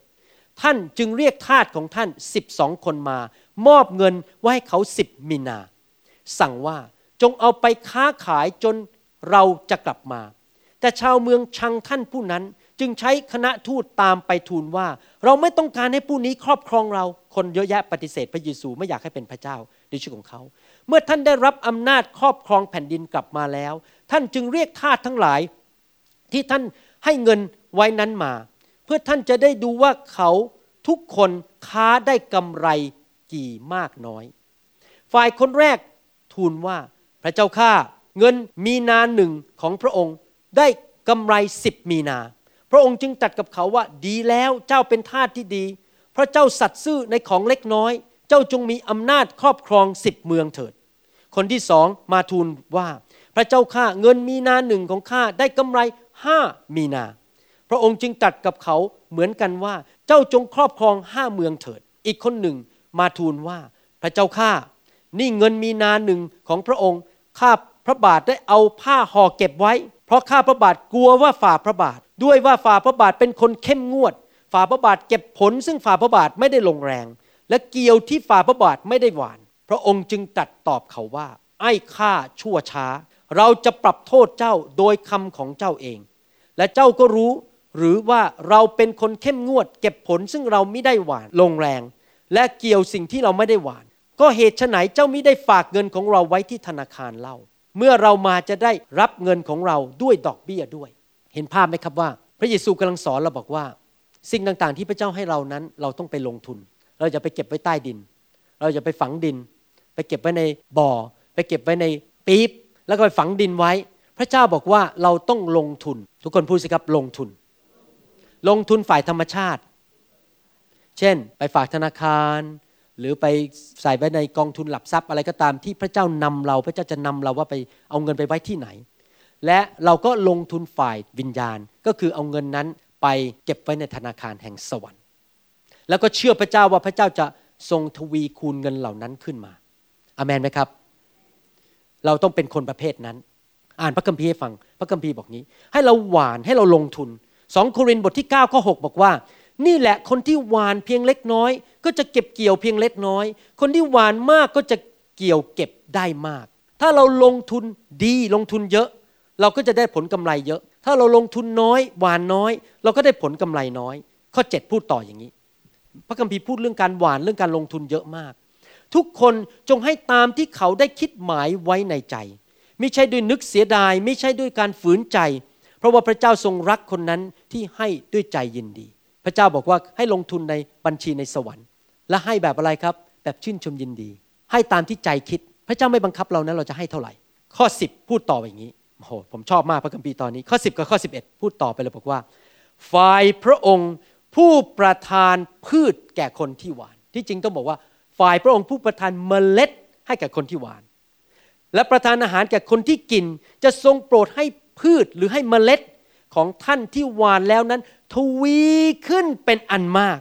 ท่านจึงเรียกทาสของท่าน 12 คนมา มอบเงินไว้ให้เขาสิบมีนา สั่งว่าจงเอาไปค้าขายจนเราจะกลับมา แต่ชาวเมืองชังท่านผู้นั้น จึงใช้คณะทูตตามไปทูลว่า เราไม่ต้องการให้ผู้นี้ครอบครองเราคนเยอะแยะปฏิเสธพระเยซูไม่อยากให้เป็นพระเจ้าในชีวิตของเขา เมื่อท่านได้รับอำนาจครอบครองแผ่นดินกลับมาแล้ว ท่านจึงเรียกทาสทั้งหลาย ที่ท่านให้เงินไว้นั้นมา เพื่อท่านจะได้ดูว่าเขาทุกคนค้าได้กำไรกี่มากน้อย ฝ่ายคนแรกทูลว่าพระเจ้าข้าเงินมีนาหนึ่งของพระองค์ได้กำไรสิบมีนา ระองค์จึงตัดกับเขาว่าดีแล้วเจ้าเป็นทาสที่ดีเพราะเจ้าสัตย์ซื่อในของเล็กน้อย เจ้าจงมีอำนาจครอบครองสิบเมืองเถิด คนที่สองมาทูลว่า พระเจ้าข้าเงินมีนาหนึ่งของข้าได้กำไรห้ามีนา พระองค์จึงตัดกับเขาเหมือนกันว่า เจ้าจงครอบครองห้าเมืองเถิด อีกคนหนึ่งมาทูลว่า พระเจ้าข้านี่เงินมีนาหนึ่งของพระองค์ข้าพระบาทได้เอาผ้าห่อเก็บไว้ เพราะข้าพระบาทกลัวว่าฝ่าพระบาท ด้วยว่าฝ่าพระบาทเป็นคนเข้มงวด ฝ่าพระบาทเก็บผล ซึ่งฝ่าพระบาทไม่ได้ลงแรง และเกี่ยวที่ฝ่าพระบาทไม่ได้หวาน พระองค์จึงตัดตอบเขาว่า ไอ้ข้าชั่วช้า เราจะปรับโทษเจ้าโดยคำของเจ้าเอง และเจ้าก็รู้ หรือว่าเราเป็นคนเข้มงวด เก็บผลซึ่งเราไม่ได้หวานลงแรง และเกี่ยวสิ่งที่เราไม่ได้หวาน ก็เหตุไหนเจ้ามิได้ฝากเงินของเราไว้ที่ธนาคารเล่า เมื่อเรามาจะได้รับเงินของเราด้วยดอกเบี้ยด้วย เห็นภาพไหมครับว่า พระเยซูกำลังสอนเราบอกว่า สิ่งต่างๆ ที่พระเจ้าให้เรานั้น เราต้องไปลงทุน เราจะไปเก็บไว้ใต้ดิน เราจะไปฝังดิน ไปเก็บไว้ในบ่อ ไปเก็บไว้ในปี๊บแล้วก็ไปฝังดินไว้ พระเจ้าบอกว่าเราต้องลงทุน ทุกคนพูดสิครับลงทุน ลงทุนฝ่ายธรรมชาติ เช่น ไปฝากธนาคาร หรือไปใส่ไว้ในกองทุนหลับทรัพย์อะไรก็ตามที่พระเจ้านำเรา พระเจ้าจะนำเราว่าไปเอาเงินไปไว้ที่ไหน และเราก็ลงทุนฝ่ายวิญญาณ ก็คือเอาเงินนั้นไปเก็บไว้ในธนาคารแห่งสวรรค์ แล้วก็เชื่อพระเจ้าว่าพระเจ้าจะทรงทวีคูณเงินเหล่านั้นขึ้นมาอามันไหมครับ เราต้องเป็นคนประเภทนั้น อ่านพระคัมภีร์ให้ฟัง พระคัมภีร์บอกนี้ ให้เราหวานให้เราลงทุนสองโครินธ์บทที่9ข้อ6บอกว่า นี่แหละคนที่หวานเพียงเล็กน้อย ก็จะเก็บเกี่ยวเพียงเล็กน้อย คนที่หวานมากก็จะเกี่ยวเก็บได้มาก ถ้าเราลงทุนดีลงทุนเยอะ เราก็จะได้ผลกำไรเยอะ ถ้าเราลงทุนน้อยหวานน้อย เราก็ได้ผลกำไรน้อย ข้อ 7 พูดต่ออย่างนี้ พระคัมภีร์พูดเรื่องการหวานเรื่องการลงทุนเยอะมาก ทุกคนจงให้ตามที่เขาได้คิดหมายไว้ในใจ ไม่ใช่ด้วยนึกเสียดาย ไม่ใช่ด้วยการฝืนใจ เพราะว่าพระเจ้าทรงรักคนนั้นที่ให้ด้วยใจยินดี พระเจ้าบอกว่าให้ลงทุนในบัญชีในสวรรค์ และให้แบบอะไรครับ แบบชื่นชมยินดี ให้ตามที่ใจคิด พระเจ้าไม่บังคับเรานะเราจะให้เท่าไหร่ ข้อ 10 พูดต่ออย่างนี้ โหผมชอบมากพระคัมภีร์ตอนนี้ ข้อ 10 กับข้อ 11 พูดต่อไปเลยบอกว่า ฝ่ายพระองค์ผู้ประทานพืชแก่คนที่หวาน ที่จริงต้องบอกว่า ฝ่ายพระองค์ผู้ประทานเมล็ดให้แก่คนที่หวาน และประทานอาหารแก่คนที่กิน จะทรงโปรดให้พืชหรือให้เมล็ดของท่านที่หวานแล้วนั้น ทวีขึ้นเป็นอันมาก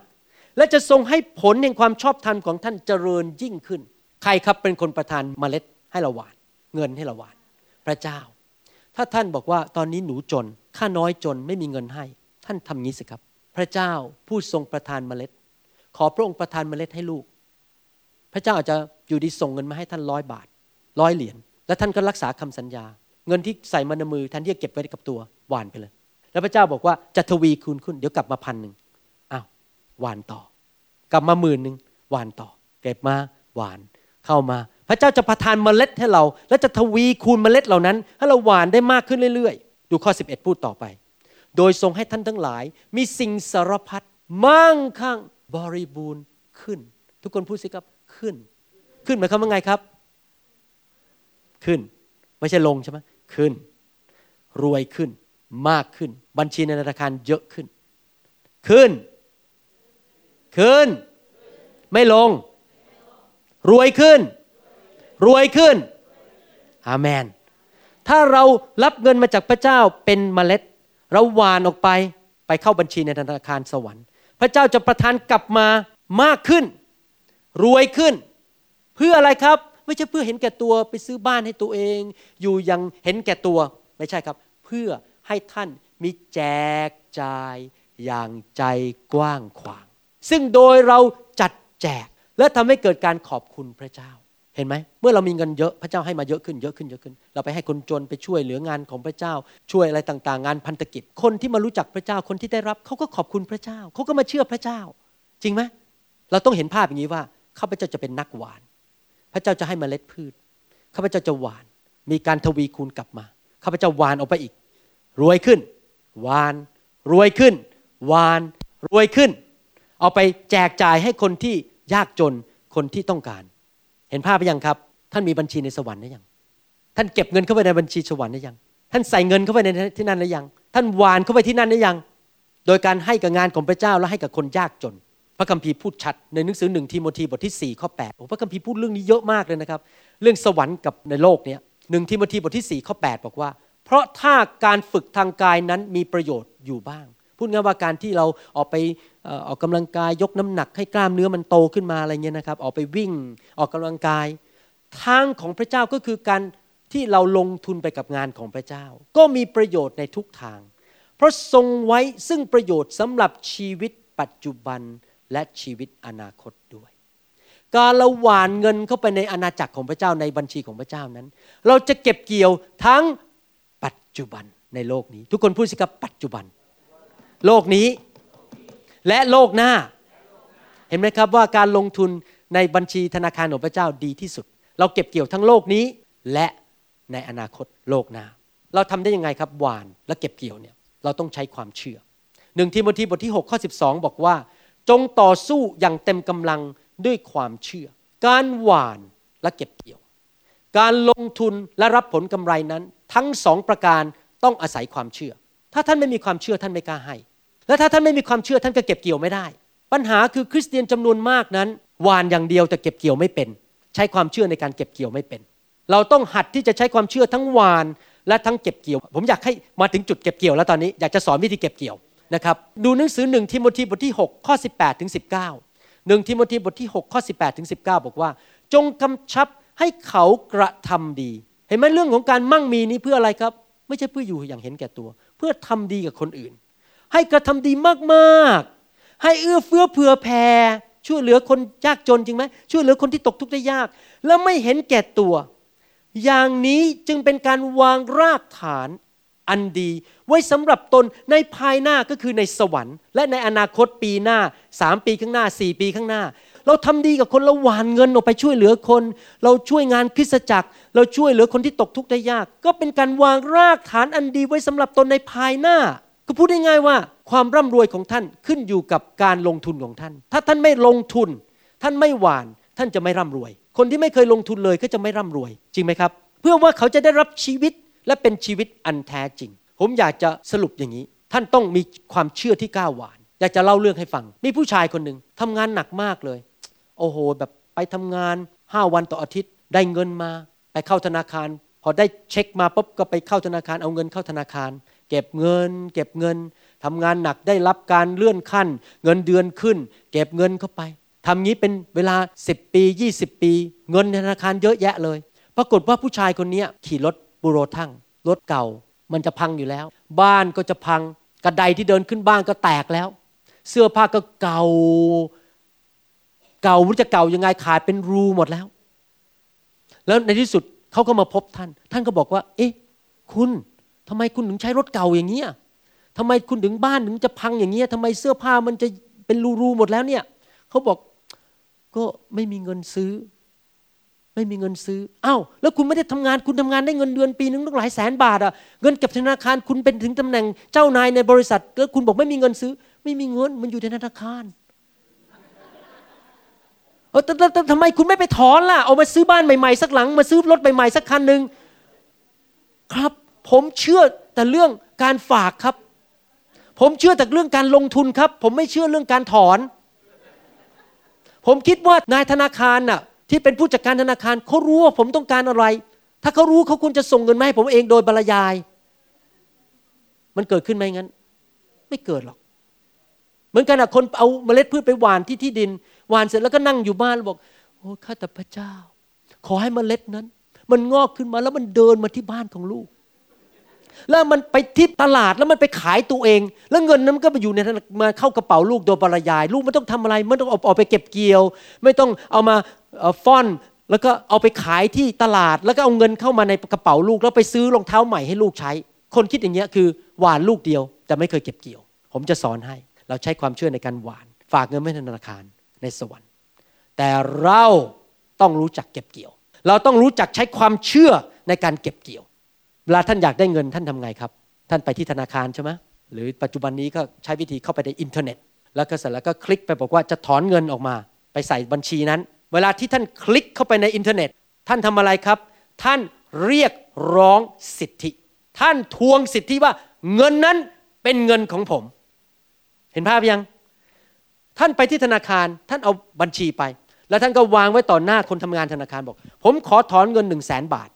และจะทรงให้ผลแห่งความชอบธรรมของท่านเจริญยิ่งขึ้น ใครครับเป็นคนประทานเมล็ดให้เราหวาน เงินให้เราหวาน พระเจ้า ถ้าท่านบอกว่าตอนนี้หนูจนข้าน้อยจนไม่มีเงินให้ ท่านทำงี้สิครับ พระเจ้าผู้ทรงประทานเมล็ด ขอพระองค์ประทานเมล็ดให้ลูก พระเจ้าอาจจะอยู่ดีส่งเงินมาให้ท่านร้อยบาทร้อยเหรียญแล้วท่านก็รักษาคำสัญญา เงินที่ใส่มาในมือท่านที่จะเก็บไว้กับตัวหวานไปเลย แล้วพระเจ้าบอกว่าจะทวีคูณขึ้นเดี๋ยวกลับมาพันหนึ่งอ้าวหวานต่อ กลับมาหมื่นหนึ่งหวานต่อ เก็บมาหวานเข้ามา พระเจ้าจะประทานเมล็ดให้เรา และจะทวีคูณเมล็ดเหล่านั้น ให้เราหวานได้มากขึ้นเรื่อยๆ ดูข้อ 11 พูดต่อไป โดยทรงให้ท่านทั้งหลาย มีสิ่งสารพัดมั่งคั่งบริบูรณ์ขึ้น ทุกคนพูดสิครับขึ้น ขึ้นหมายความว่าไงครับ ขึ้น ไม่ใช่ลงใช่ไหมขึ้น รวยขึ้นมากขึ้น บัญชีในธนาคารเยอะขึ้น ขึ้น ขึ้น ไม่ลง รวยขึ้น รวยขึ้น อาเมน ถ้าเรารับเงินมาจากพระเจ้าเป็นเมล็ด เราหวานออกไปไปเข้าบัญชีในธนาคารสวรรค์ พระเจ้าจะประทานกลับมามากขึ้น รวยขึ้น เพื่ออะไรครับ ไม่ใช่เพื่อเห็นแก่ตัวไปซื้อบ้านให้ตัวเอง อยู่ยังเห็นแก่ตัวไม่ใช่ครับ เพื่อให้ท่านมีแจกจ่ายอย่างใจกว้างขวาง ซึ่งโดยเราจัดแจกและทำให้เกิดการขอบคุณพระเจ้า เห็นไหมเมื่อเรามีเงินเยอะพระเจ้าให้มาเยอะขึ้นเยอะขึ้นเยอะขึ้น เราไปให้คนจนไปช่วยเหลืองานของพระเจ้า ช่วยอะไรต่างๆ งานพันธกิจ คนที่มารู้จักพระเจ้าคนที่ได้รับเขาก็ขอบคุณพระเจ้าเขาก็มาเชื่อพระเจ้า จริงไหมเราต้องเห็นภาพอย่างนี้ว่าข้าพเจ้าจะเป็นนักหวาน พระเจ้าจะให้มเมล็ดพืชข้าพเจ้าจะหวาน มีการทวีคูณกลับมาข้าพเจ้าหวานออกไปอีก รวยขึ้นหวาน รวยขึ้นหวานรวยขึ้น เอาไปแจกจ่ายให้คนที่ยากจนคนที่ต้องการ เห็นภาพหรือยังครับ ท่านมีบัญชีในสวรรค์หรือยัง ท่านเก็บเงินเข้าไปในบัญชีสวรรค์หรือยัง ท่านใส่เงินเข้าไปในที่นั่นหรือยัง ท่านหวานเข้าไปที่นั่นหรือยัง โดยการให้กับงานของพระเจ้าและให้กับคนยากจน พระคัมภีร์พูดชัดในหนังสือหนึ่งทีโมธีบทที่4ข้อ8โอ้พระคัมภีร์พูดเรื่องนี้เยอะมากเลยนะครับ เรื่องสวรรค์กับในโลกนี้หนึ่งทีโมธีบทที่4ข้อ8บอกว่า เพราะถ้าการฝึกทางกายนั้นมีประโยชน์อยู่บ้าง พูดง่ายว่าการที่เราออกไป ออกกำลังกายยกน้ำหนักให้กล้ามเนื้อมันโตขึ้นมาอะไรเงี้ยนะครับ ออกไปวิ่งออกกำลังกาย ทางของพระเจ้าก็คือการที่เราลงทุนไปกับงานของพระเจ้า ก็มีประโยชน์ในทุกทาง เพราะทรงไว้ซึ่งประโยชน์สำหรับชีวิตปัจจุบันและชีวิตอนาคตด้วย การเราหวานเงินเข้าไปในอาณาจักรของพระเจ้าในบัญชีของพระเจ้านั้น เราจะเก็บเกี่ยวทั้งปัจจุบันในโลกนี้ ทุกคนพูดสิครับปัจจุบัน โลกนี้ และโลกหน้า เห็นไหมครับว่าการลงทุนในบัญชีธนาคารของพระเจ้าดีที่สุด เราเก็บเกี่ยวทั้งโลกนี้และในอนาคตโลกหน้า เราทำได้ยังไงครับหวานและเก็บเกี่ยวเนี่ยเราต้องใช้ความเชื่อหนึ่งทีโมธีบทที่6ข้อ12 บอกว่า จงต่อสู้อย่างเต็มกำลังด้วยความเชื่อ การหวานและเก็บเกี่ยว การลงทุนและรับผลกำไรนั้น ทั้งสองประการต้องอาศัยความเชื่อ ถ้าท่านไม่มีความเชื่อท่านไม่กล้าให้ และถ้าท่านไม่มีความเชื่อท่านก็เก็บเกี่ยวไม่ได้ ปัญหาคือคริสเตียนจำนวนมากนั้นหวานอย่างเดียวแต่เก็บเกี่ยวไม่เป็น ใช้ความเชื่อในการเก็บเกี่ยวไม่เป็น เราต้องหัดที่จะใช้ความเชื่อทั้งหวานและทั้งเก็บเกี่ยว ผมอยากให้มาถึงจุดเก็บเกี่ยวแล้วตอนนี้อยากจะสอนวิธีเก็บเกี่ยวนะครับดูหนังสือหนึ่งทิโมธีบทที่ 6 ข้อ 18ถึง19หนึ่งทิโมธีบทที่ 6 ข้อ 18ถึง19 บอกว่า จงกำชับให้เขากระทำดี เห็นไหมเรื่องของการมั่งมีนี้เพื่ออะไรครับ ไม่ใช่เพื่ออยู่อย่างเห็นแก่ตัว เพื่อทำดีกับคนอื่น ให้กระทำดีมากๆ ให้เอื้อเฟื้อเผื่อแผ่ช่วยเหลือคนยากจนจริงไหมช่วยเหลือคนที่ตกทุกข์ได้ยาก แล้วไม่เห็นแก่ตัว อย่างนี้จึงเป็นการวางรากฐานอันดีไว้สำหรับตนในภายหน้าก็คือในสวรรค์ และในอนาคตปีหน้าสามปีข้างหน้าสี่ปีข้างหน้า เราทำดีกับคนเราหวานเงินออกไปช่วยเหลือคน เราช่วยงานคริสตจักร เราช่วยเหลือคนที่ตกทุกข์ได้ยาก ก็เป็นการวางรากฐานอันดีไว้สำหรับตนในภายหน้า ก็พูดง่ายๆว่าความร่ำรวยของท่านขึ้นอยู่กับการลงทุนของท่าน ถ้าท่านไม่ลงทุน ท่านไม่หวาน ท่านจะไม่ร่ำรวย คนที่ไม่เคยลงทุนเลยก็จะไม่ร่ำรวย จริงไหมครับ เพื่อว่าเขาจะได้รับชีวิตและเป็นชีวิตอันแท้จริง ผมอยากจะสรุปอย่างนี้ ท่านต้องมีความเชื่อที่กล้าหวาน อยากจะเล่าเรื่องให้ฟัง มีผู้ชายคนหนึ่งทำงานหนักมากเลย โอ้โห แบบไปทำงานห้าวันต่ออาทิตย์ ได้เงินมา ไปเข้าธนาคาร พอได้เช็คมาปุ๊บก็ไปเข้าธนาคารเอาเงินเข้าธนาคาร ก็บเงิน เก็บเงินทำงานหนักได้รับการเลื่อนขั้น เงินเดือนขึ้น เก็บเงินเข้าไปทำงี้เป็นเวลา 10 ปี 20 ปี เงินธนาคารเยอะแยะเลย ปรากฏว่าผู้ชายคนนี้ขี่รถบูโรทั้งรถเก่า มันจะพังอยู่แล้ว บ้านก็จะพังกระไดที่เดินขึ้นบ้านก็แตกแล้ว เสื้อผ้าก็เก่า เก่ามันจะเก่ายังไงขาดเป็นรูหมดแล้ว แล้วในที่สุดเขาก็มาพบท่าน ท่านก็บอกว่า เอ๊ะ คุณ ทำไมคุณถึงใช้รถเก่าอย่างเงี้ยทำไมคุณถึงบ้านถึงจะพังอย่างเงี้ยทำไมเสื้อผ้ามันจะเป็นรูๆหมดแล้วเนี่ยเขาบอกก็ไม่มีเงินซื้อ ไม่มีเงินซื้ออ้าวแล้วคุณไม่ได้ทำงานคุณทำงานได้เงินเดือนปีนึงต้องหลายแสนบาทอะเงินเก็บธนาคารคุณเป็นถึงตำแหน่งเจ้านายในบริษัทแล้วคุณบอกไม่มีเงินซื้อ ไม่มีเงินมันอยู่ในธนาคารเออแต่ทำไมคุณไม่ไปถอนล่ะ เอามาซื้อบ้านใหม่ๆสักหลัง มาซื้อรถใหม่ๆสักคันหนึ่งครับ ผมเชื่อแต่เรื่องการฝากครับ ผมเชื่อแต่เรื่องการลงทุนครับ ผมไม่เชื่อเรื่องการถอน ผมคิดว่านายธนาคารน่ะที่เป็นผู้จัดการธนาคารเขารู้ว่าผมต้องการอะไร ถ้าเขารู้เขาควรจะส่งเงินมาให้ผมเองโดยบรรยาย มันเกิดขึ้นไหมงั้น ไม่เกิดหรอก เหมือนกันอะคนเอาเมล็ดพืชไปหว่านที่ที่ดินหว่านเสร็จแล้วก็นั่งอยู่บ้านแล้วบอกโอ้ข้าแต่พระเจ้า ขอให้เมล็ดนั้น มันงอกขึ้นมาแล้วมันเดินมาที่บ้านของลูก แล้วมันไปที่ตลาดแล้วมันไปขายตัวเอง แล้วเงินนั้นก็ไปอยู่ในมาเข้ากระเป๋าลูกโดยปรยาย ลูกไม่ต้องทำอะไรไม่ต้องออาไปเก็บเกี่ยว ไม่ต้องเอามาฟ่อนแล้วก็เอาไปขายที่ตลาด แล้วก็เอาเงินเข้ามาในกระเป๋าลูก แล้วไปซื้อรองเท้าใหม่ให้ลูกใช้ คนคิดอย่างเงี้ยคือหวานลูกเดียว แต่ไม่เคยเก็บเกี่ยว ผมจะสอนให้ เราใช้ความเชื่อในการหวาน ฝากเงินไว้ในธนาคารในสวรรค์ แต่เราต้องรู้จักเก็บเกี่ยว เราต้องรู้จักใช้ความเชื่อในการเก็บเกี่ยว เวลาท่านอยากได้เงินท่านทำไงครับ ท่านไปที่ธนาคารใช่ไหมหรือปัจจุบันนี้ก็ใช้วิธีเข้าไปในอินเทอร์เน็ต แล้วก็เสร็จแล้วก็คลิกไปบอกว่าจะถอนเงินออกมา ไปใส่บัญชีนั้น เวลาที่ท่านคลิกเข้าไปในอินเทอร์เน็ต ท่านทำอะไรครับ ท่านเรียกร้องสิทธิ ท่านทวงสิทธิว่าเงินนั้นเป็นเงินของผม เห็นภาพยัง ท่านไปที่ธนาคารท่านเอาบัญชีไป แล้วท่านก็วางไว้ต่อหน้าคนทำงานธนาคารบอก ผมขอถอนเงินหนึ่งแสนบาท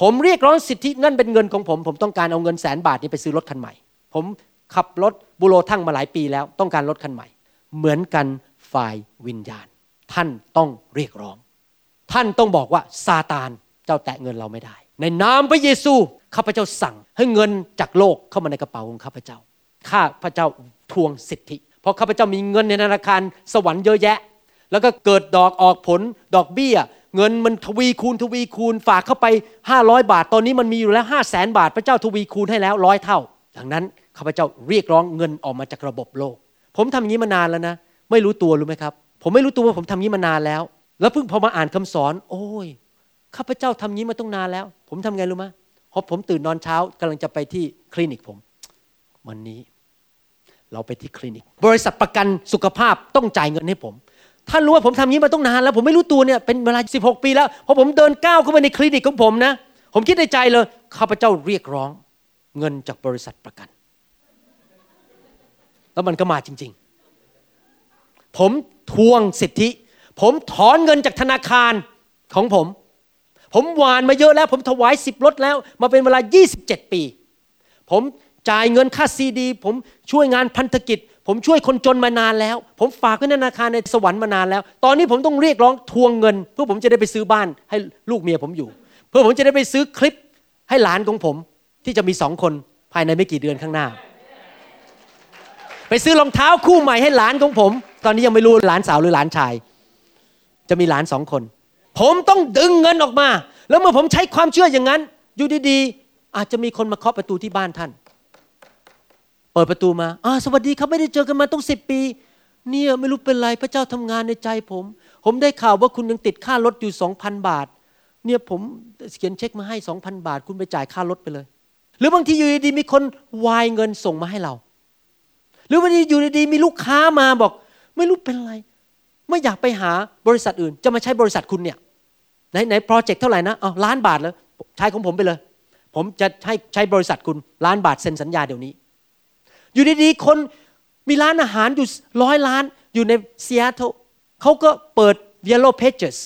ผมเรียกร้องสิทธินั่นเป็นเงินของผม ผมต้องการเอาเงินแสนบาทนี้ไปซื้อรถคันใหม่ ผมขับรถบุโรทั้งมาหลายปีแล้ว ต้องการรถคันใหม่ เหมือนกันฝ่ายวิญญาณ ท่านต้องเรียกร้อง ท่านต้องบอกว่าซาตานเจ้าแตะเงินเราไม่ได้ ในนามพระเยซูข้าพเจ้าสั่ง ให้เงินจากโลกเข้ามาในกระเป๋าของข้าพเจ้าข้าพเจ้าทวงสิทธิ เพราะข้าพเจ้ามีเงินในธนาคารสวรรค์เยอะแยะ แล้วก็เกิดดอกออกผลดอกเบี้ย เงินมันทวีคูณทวีคูณฝากเข้าไป 500 บาท ตอนนี้มันมีอยู่แล้ว 5 0 0แสนบาท พระเจ้าทวีคูณให้แล้วร้อยเท่า ดังนั้นข้าพเจ้าเรียกร้องเงินออกมาจากระบบโลก ผมทำอย่างนี้มานานแล้วนะ ไม่รู้ตัวรู้ไหมครับ ผมไม่รู้ตัวว่าผมทำนี้มานานแล้ว แล้วเพิ่งพอมาอ่านคำสอน โอ้ยข้าพเจ้าทำนี้มาต้องนานแล้ว ผมทำไงรู้ไหมพอผมตื่นนอนเช้ากำลังจะไปที่คลินิกผม วันนี้เราไปที่คลินิก บริษัทประกันสุขภาพต้องจ่ายเงินให้ผม ท่านรู้ว่าผมทำนี้มาต้องนานแล้ว ผมไม่รู้ตัวเนี่ยเป็นเวลา 16 ปีแล้วพอผมเดินก้าวเข้าไปในคลินิกของผมนะ ผมคิดในใจเลยข้าพเจ้าเรียกร้อง เงินจากบริษัทประกัน แล้วมันก็มาจริง ๆ ผมทวงสิทธิ ผมถอนเงินจากธนาคารของผม ผมหวานมาเยอะแล้ว ผมถวายสิบรถแล้ว มาเป็นเวลา 27 ปี ผมจ่ายเงินค่าซีดี ผมช่วยงานพันธกิจ ผมช่วยคนจนมานานแล้ว ผมฝากไว้ในธนาคารในสวรรค์มานานแล้ว ตอนนี้ผมต้องเรียกร้องทวงเงิน เพื่อผมจะได้ไปซื้อบ้านให้ลูกเมียผมอยู่ เพื่อผมจะได้ไปซื้อคลิปให้หลานของผม ที่จะมีสองคนภายในไม่กี่เดือนข้างหน้า ไปซื้อรองเท้าคู่ใหม่ให้หลานของผม ตอนนี้ยังไม่รู้หลานสาวหรือหลานชาย จะมีหลานสองคน ผมต้องดึงเงินออกมา แล้วเมื่อผมใช้ความเชื่ออย่างนั้น อยู่ดีๆ อาจจะมีคนมาเคาะประตูที่บ้านท่าน เปิดประตูมาอ่าสวัสดีครับไม่ได้เจอกันมาต้องสิบปี เนี่ยไม่รู้เป็นไรพระเจ้าทำงานในใจผม ผมได้ข่าวว่าคุณยังติดค่ารถอยู่สองพันบาท เนี่ยผมเขียนเช็คมาให้สองพันบาท คุณไปจ่ายค่ารถไปเลย หรือบางทีอยู่ดีๆมีคนวายเงินส่งมาให้เรา หรือบางทีอยู่ดีๆมีลูกค้ามาบอก ไม่รู้เป็นไรไม่อยากไปหาบริษัทอื่น จะมาใช้บริษัทคุณเนี่ยไหนไหน project เท่าไหร่นะอ๋อล้านบาทเลยใช้ของผมไปเลย ผมจะให้ใช้บริษัทคุณล้านบาทเซ็นสัญญาเดี๋ยวนี้ อยู่ดีๆ คนมีร้านอาหารอยู่ร้อยล้านอยู่ในซีแอตเทิลเขาก็เปิด Yellow Pages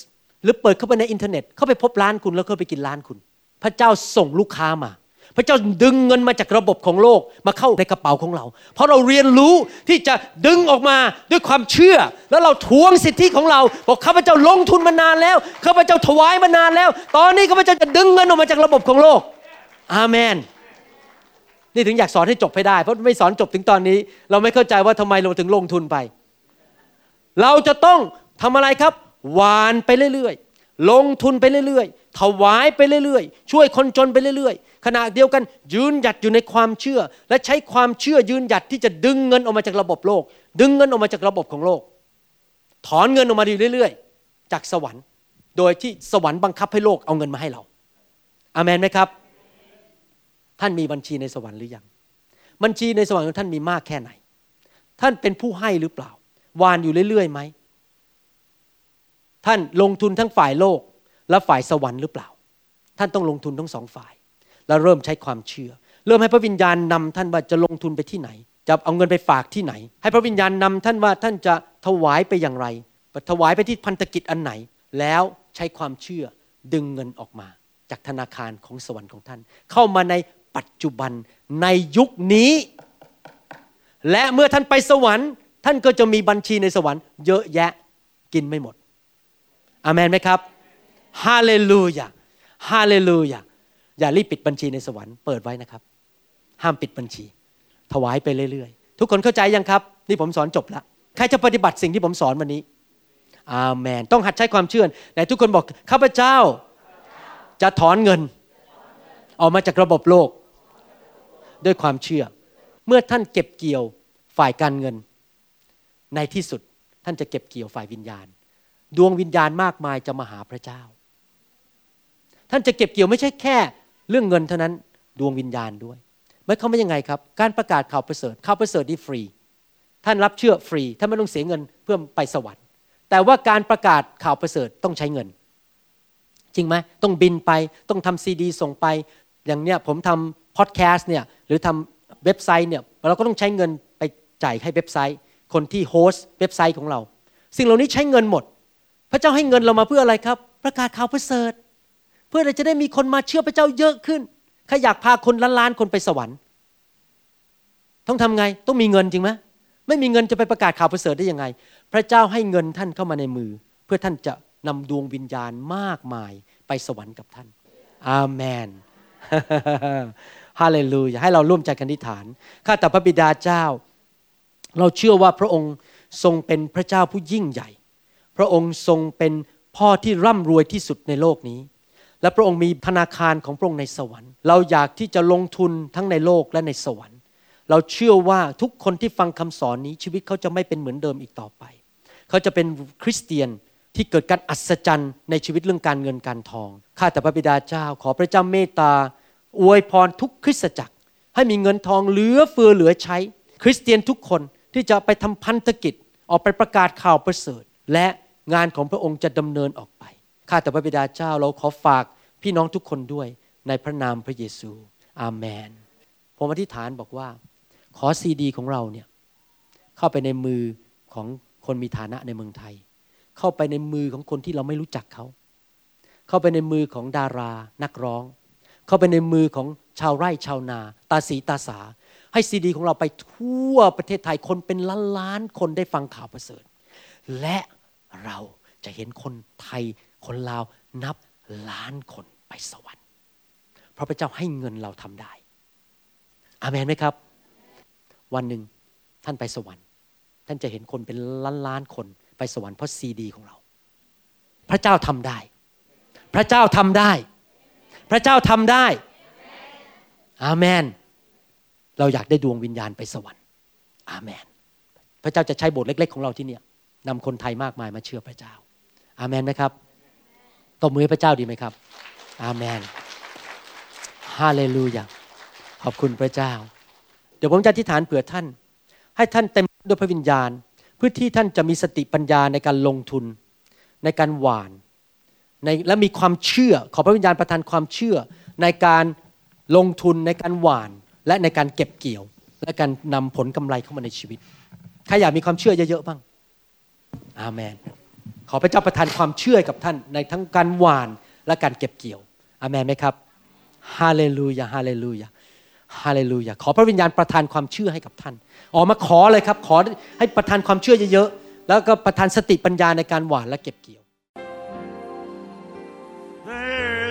หรือเปิดเข้าไปในอินเทอร์เน็ต เข้าไปพบร้านคุณแล้วก็ไปกินร้านคุณ พระเจ้าส่งลูกค้ามา พระเจ้าดึงเงินมาจากระบบของโลกมาเข้าในกระเป๋าของเรา เพราะเราเรียนรู้ที่จะดึงออกมาด้วยความเชื่อ แล้วเราทวงสิทธิของเรา บอกข้าพเจ้าลงทุนมานานแล้วข้าพเจ้าถวายมานานแล้ว ตอนนี้ข้าพเจ้าจะดึงเงินออกมาจากระบบของโลก อาเมน นี่ถึงอยากสอนให้จบให้ได้ เพราะไม่สอนจบถึงตอนนี้ เราไม่เข้าใจว่าทำไมเราถึงลงทุนไป เราจะต้องทำอะไรครับ หวานไปเรื่อยๆ ลงทุนไปเรื่อยๆ ถวายไปเรื่อยๆ ช่วยคนจนไปเรื่อยๆ ขณะเดียวกันยืนหยัดอยู่ในความเชื่อ และใช้ความเชื่อยืนหยัดที่จะดึงเงินออกมาจากระบบโลก ดึงเงินออกมาจากระบบของโลก ถอนเงินออกมาอยู่เรื่อยๆ จากสวรรค์ โดยที่สวรรค์บังคับให้โลกเอาเงินมาให้เราอาเมนไหมครับ ท่านมีบัญชีในสวรรค์หรือยัง บัญชีในสวรรค์ของท่านมีมากแค่ไหน ท่านเป็นผู้ให้หรือเปล่า วานอยู่เรื่อยๆไหม ท่านลงทุนทั้งฝ่ายโลกและฝ่ายสวรรค์หรือเปล่า ท่านต้องลงทุนทั้งสองฝ่าย แล้วเริ่มใช้ความเชื่อ เริ่มให้พระวิญญาณนำท่านว่าจะลงทุนไปที่ไหน จะเอาเงินไปฝากที่ไหน ให้พระวิญญาณนำท่านว่าท่านจะถวายไปอย่างไร ถวายไปที่พันธกิจอันไหน แล้วใช้ความเชื่อดึงเงินออกมาจากธนาคารของสวรรค์ของท่าน เข้ามาใน ปัจจุบันในยุคนี้ และเมื่อท่านไปสวรรค์ ท่านก็จะมีบัญชีในสวรรค์ เยอะแยะกินไม่หมดอเมนไหมครับฮาเลลูยาฮาเลลูยาอย่ารีบปิดบัญชีในสวรรค์เปิดไว้นะครับ ห้ามปิดบัญชี ถวายไปเรื่อยๆ ทุกคนเข้าใจยังครับ นี่ผมสอนจบแล้วใครจะปฏิบัติสิ่งที่ผมสอนวันนี้ อาเมน ต้องหัดใช้ความเชื่อแต่ทุกคนบอกข้าพเจ้าจะถอนเงิน ออกมาจากระบบโลก ด้วยความเชื่อ เมื่อท่านเก็บเกี่ยวฝ่ายการเงิน ในที่สุดท่านจะเก็บเกี่ยวฝ่ายวิญญาณ ดวงวิญญาณมากมายจะมาหาพระเจ้า ท่านจะเก็บเกี่ยวไม่ใช่แค่เรื่องเงินเท่านั้นดวงวิญญาณด้วยไม่เขาไม่ยังไงครับ การประกาศข่าวประเสริฐข่าวประเสริฐนี่ฟรี ท่านรับเชื่อฟรีท่านไม่ต้องเสียเงินเพื่อไปสวรรค์ แต่ว่าการประกาศข่าวประเสริฐต้องใช้เงิน จริงไหมต้องบินไปต้องทำซีดีส่งไป อย่างเนี้ยผมทำ พอดแคสต์เนี่ยหรือทำเว็บไซต์เนี่ยเราก็ต้องใช้เงินไปจ่ายให้เว็บไซต์ คนที่ host เว็บไซต์ของเรา สิ่งเหล่านี้ใช้เงินหมด พระเจ้าให้เงินเรามาเพื่ออะไรครับ ประกาศข่าวประเสริฐ เพื่อเราจะได้มีคนมาเชื่อพระเจ้าเยอะขึ้นใครอยากพาคนล้านล้านคนไปสวรรค์ต้องทำไงต้องมีเงินจริงไหมไม่มีเงินจะไปประกาศข่าวประเสริฐได้ยังไง พระเจ้าให้เงินท่านเข้ามาในมือ เพื่อท่านจะนำดวงวิญญาณมากมายไปสวรรค์กับท่าน อาเมน ฮาเลลูยาให้เราร่วมใจกันอธิษฐาน ข้าแต่พระบิดาเจ้า เราเชื่อว่าพระองค์ทรงเป็นพระเจ้าผู้ยิ่งใหญ่ พระองค์ทรงเป็นพ่อที่ร่ำรวยที่สุดในโลกนี้ และพระองค์มีธนาคารของพระองค์ในสวรรค์ เราอยากที่จะลงทุนทั้งในโลกและในสวรรค์ เราเชื่อว่าทุกคนที่ฟังคำสอนนี้ชีวิตเขาจะไม่เป็นเหมือนเดิมอีกต่อไป เขาจะเป็นคริสเตียนที่เกิดการอัศจรรย์ในชีวิตเรื่องการเงินการทอง ข้าแต่พระบิดาเจ้าขอพระเจ้าเมตตา อวยพรทุกคริสตจักร ให้มีเงินทองเหลือเฟือเหลือใช้ คริสเตียนทุกคนที่จะไปทำพันธกิจออกไปประกาศข่าวประเสริฐ และงานของพระองค์จะดำเนินออกไป ข้าแต่พระบิดาเจ้าเราขอฝากพี่น้องทุกคนด้วยในพระนามพระเยซู อาเมน ผมอธิษฐานบอกว่า ขอซีดีของเราเนี่ยเข้าไปในมือของคนมีฐานะในเมืองไทย เข้าไปในมือของคนที่เราไม่รู้จักเขา เข้าไปในมือของดารานักร้อง เข้าไปในมือของชาวไร่ชาวนา ตาสีตาสา ให้ซีดี ของเราไปทั่วประเทศไทยคนเป็นล้านล้านคนได้ฟังข่าวประเสริฐ และเราจะเห็นคนไทยคนลาวนับล้านคนไปสวรรค์เพราะพระเจ้าให้เงินเราทำได้ อาเมนไหมครับ วันหนึ่งท่านไปสวรรค์ ท่านจะเห็นคนเป็นล้านล้านคนไปสวรรค์เพราะซีดี ของเรา พระเจ้าทำได้ พระเจ้าทำได้ พระเจ้าทำได้อาเมน เราอยากได้ดวงวิญญาณไปสวรรค์ อาเมน พระเจ้าจะใช้โบสถ์เล็ก ๆ ของเราที่เนี่ยนำคนไทยมากมายมาเชื่อพระเจ้า อาเมนไหมครับ ตบมือให้พระเจ้าดีไหมครับ อาเมน ฮาเลลูยา ขอบคุณพระเจ้า เดี๋ยวผมจะอธิษฐานเผื่อท่าน ให้ท่านเต็มด้วยพระวิญญาณ เพื่อที่ท่านจะมีสติปัญญาในการลงทุน ในการหวาน ในและมีความเชื่อขอพระวิญญาณประทานความเชื่อในการลงทุนในการหวาน และในการเก็บเกี่ยว และการนำผลกำไรเข้ามาในชีวิตใครอยากมีความเชื่อเยอะๆบ้าง อาเมน ขอพระเจ้าประทานความเชื่อกับท่านในทั้งการหวานและการเก็บเกี่ยว อาเมนไหมครับฮาเลลูยาฮาเลลูยาฮาเลลูยาขอพระวิญญาณประทานความเชื่อให้กับท่าน ออกมาขอเลยครับ ขอให้ประทานความเชื่อเยอะๆแล้วก็ประทานสติปัญญาในการหวานและเก็บเกี่ยว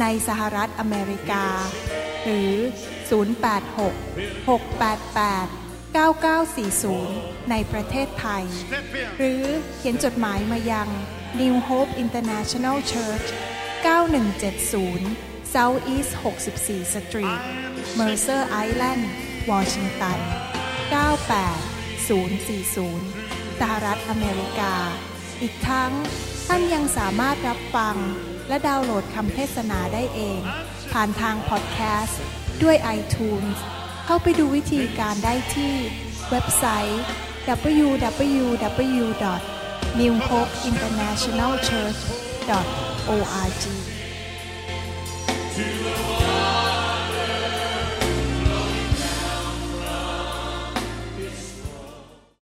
ในสหรัฐอเมริกา หรือ 086 688 9940 ในประเทศไทย หรือเขียนจดหมายมายัง New Hope International Church 9170 South East 64 Street Mercer Island Washington 98040 สหรัฐอเมริกา อีกทั้งท่านยังสามารถรับฟัง และดาวน์โหลดคำเทศนาได้เอง ผ่านทางพอดแคสต์ด้วย iTunes เข้าไปดูวิธีการได้ที่เว็บไซต์ www.newhopeinternationalchurch.org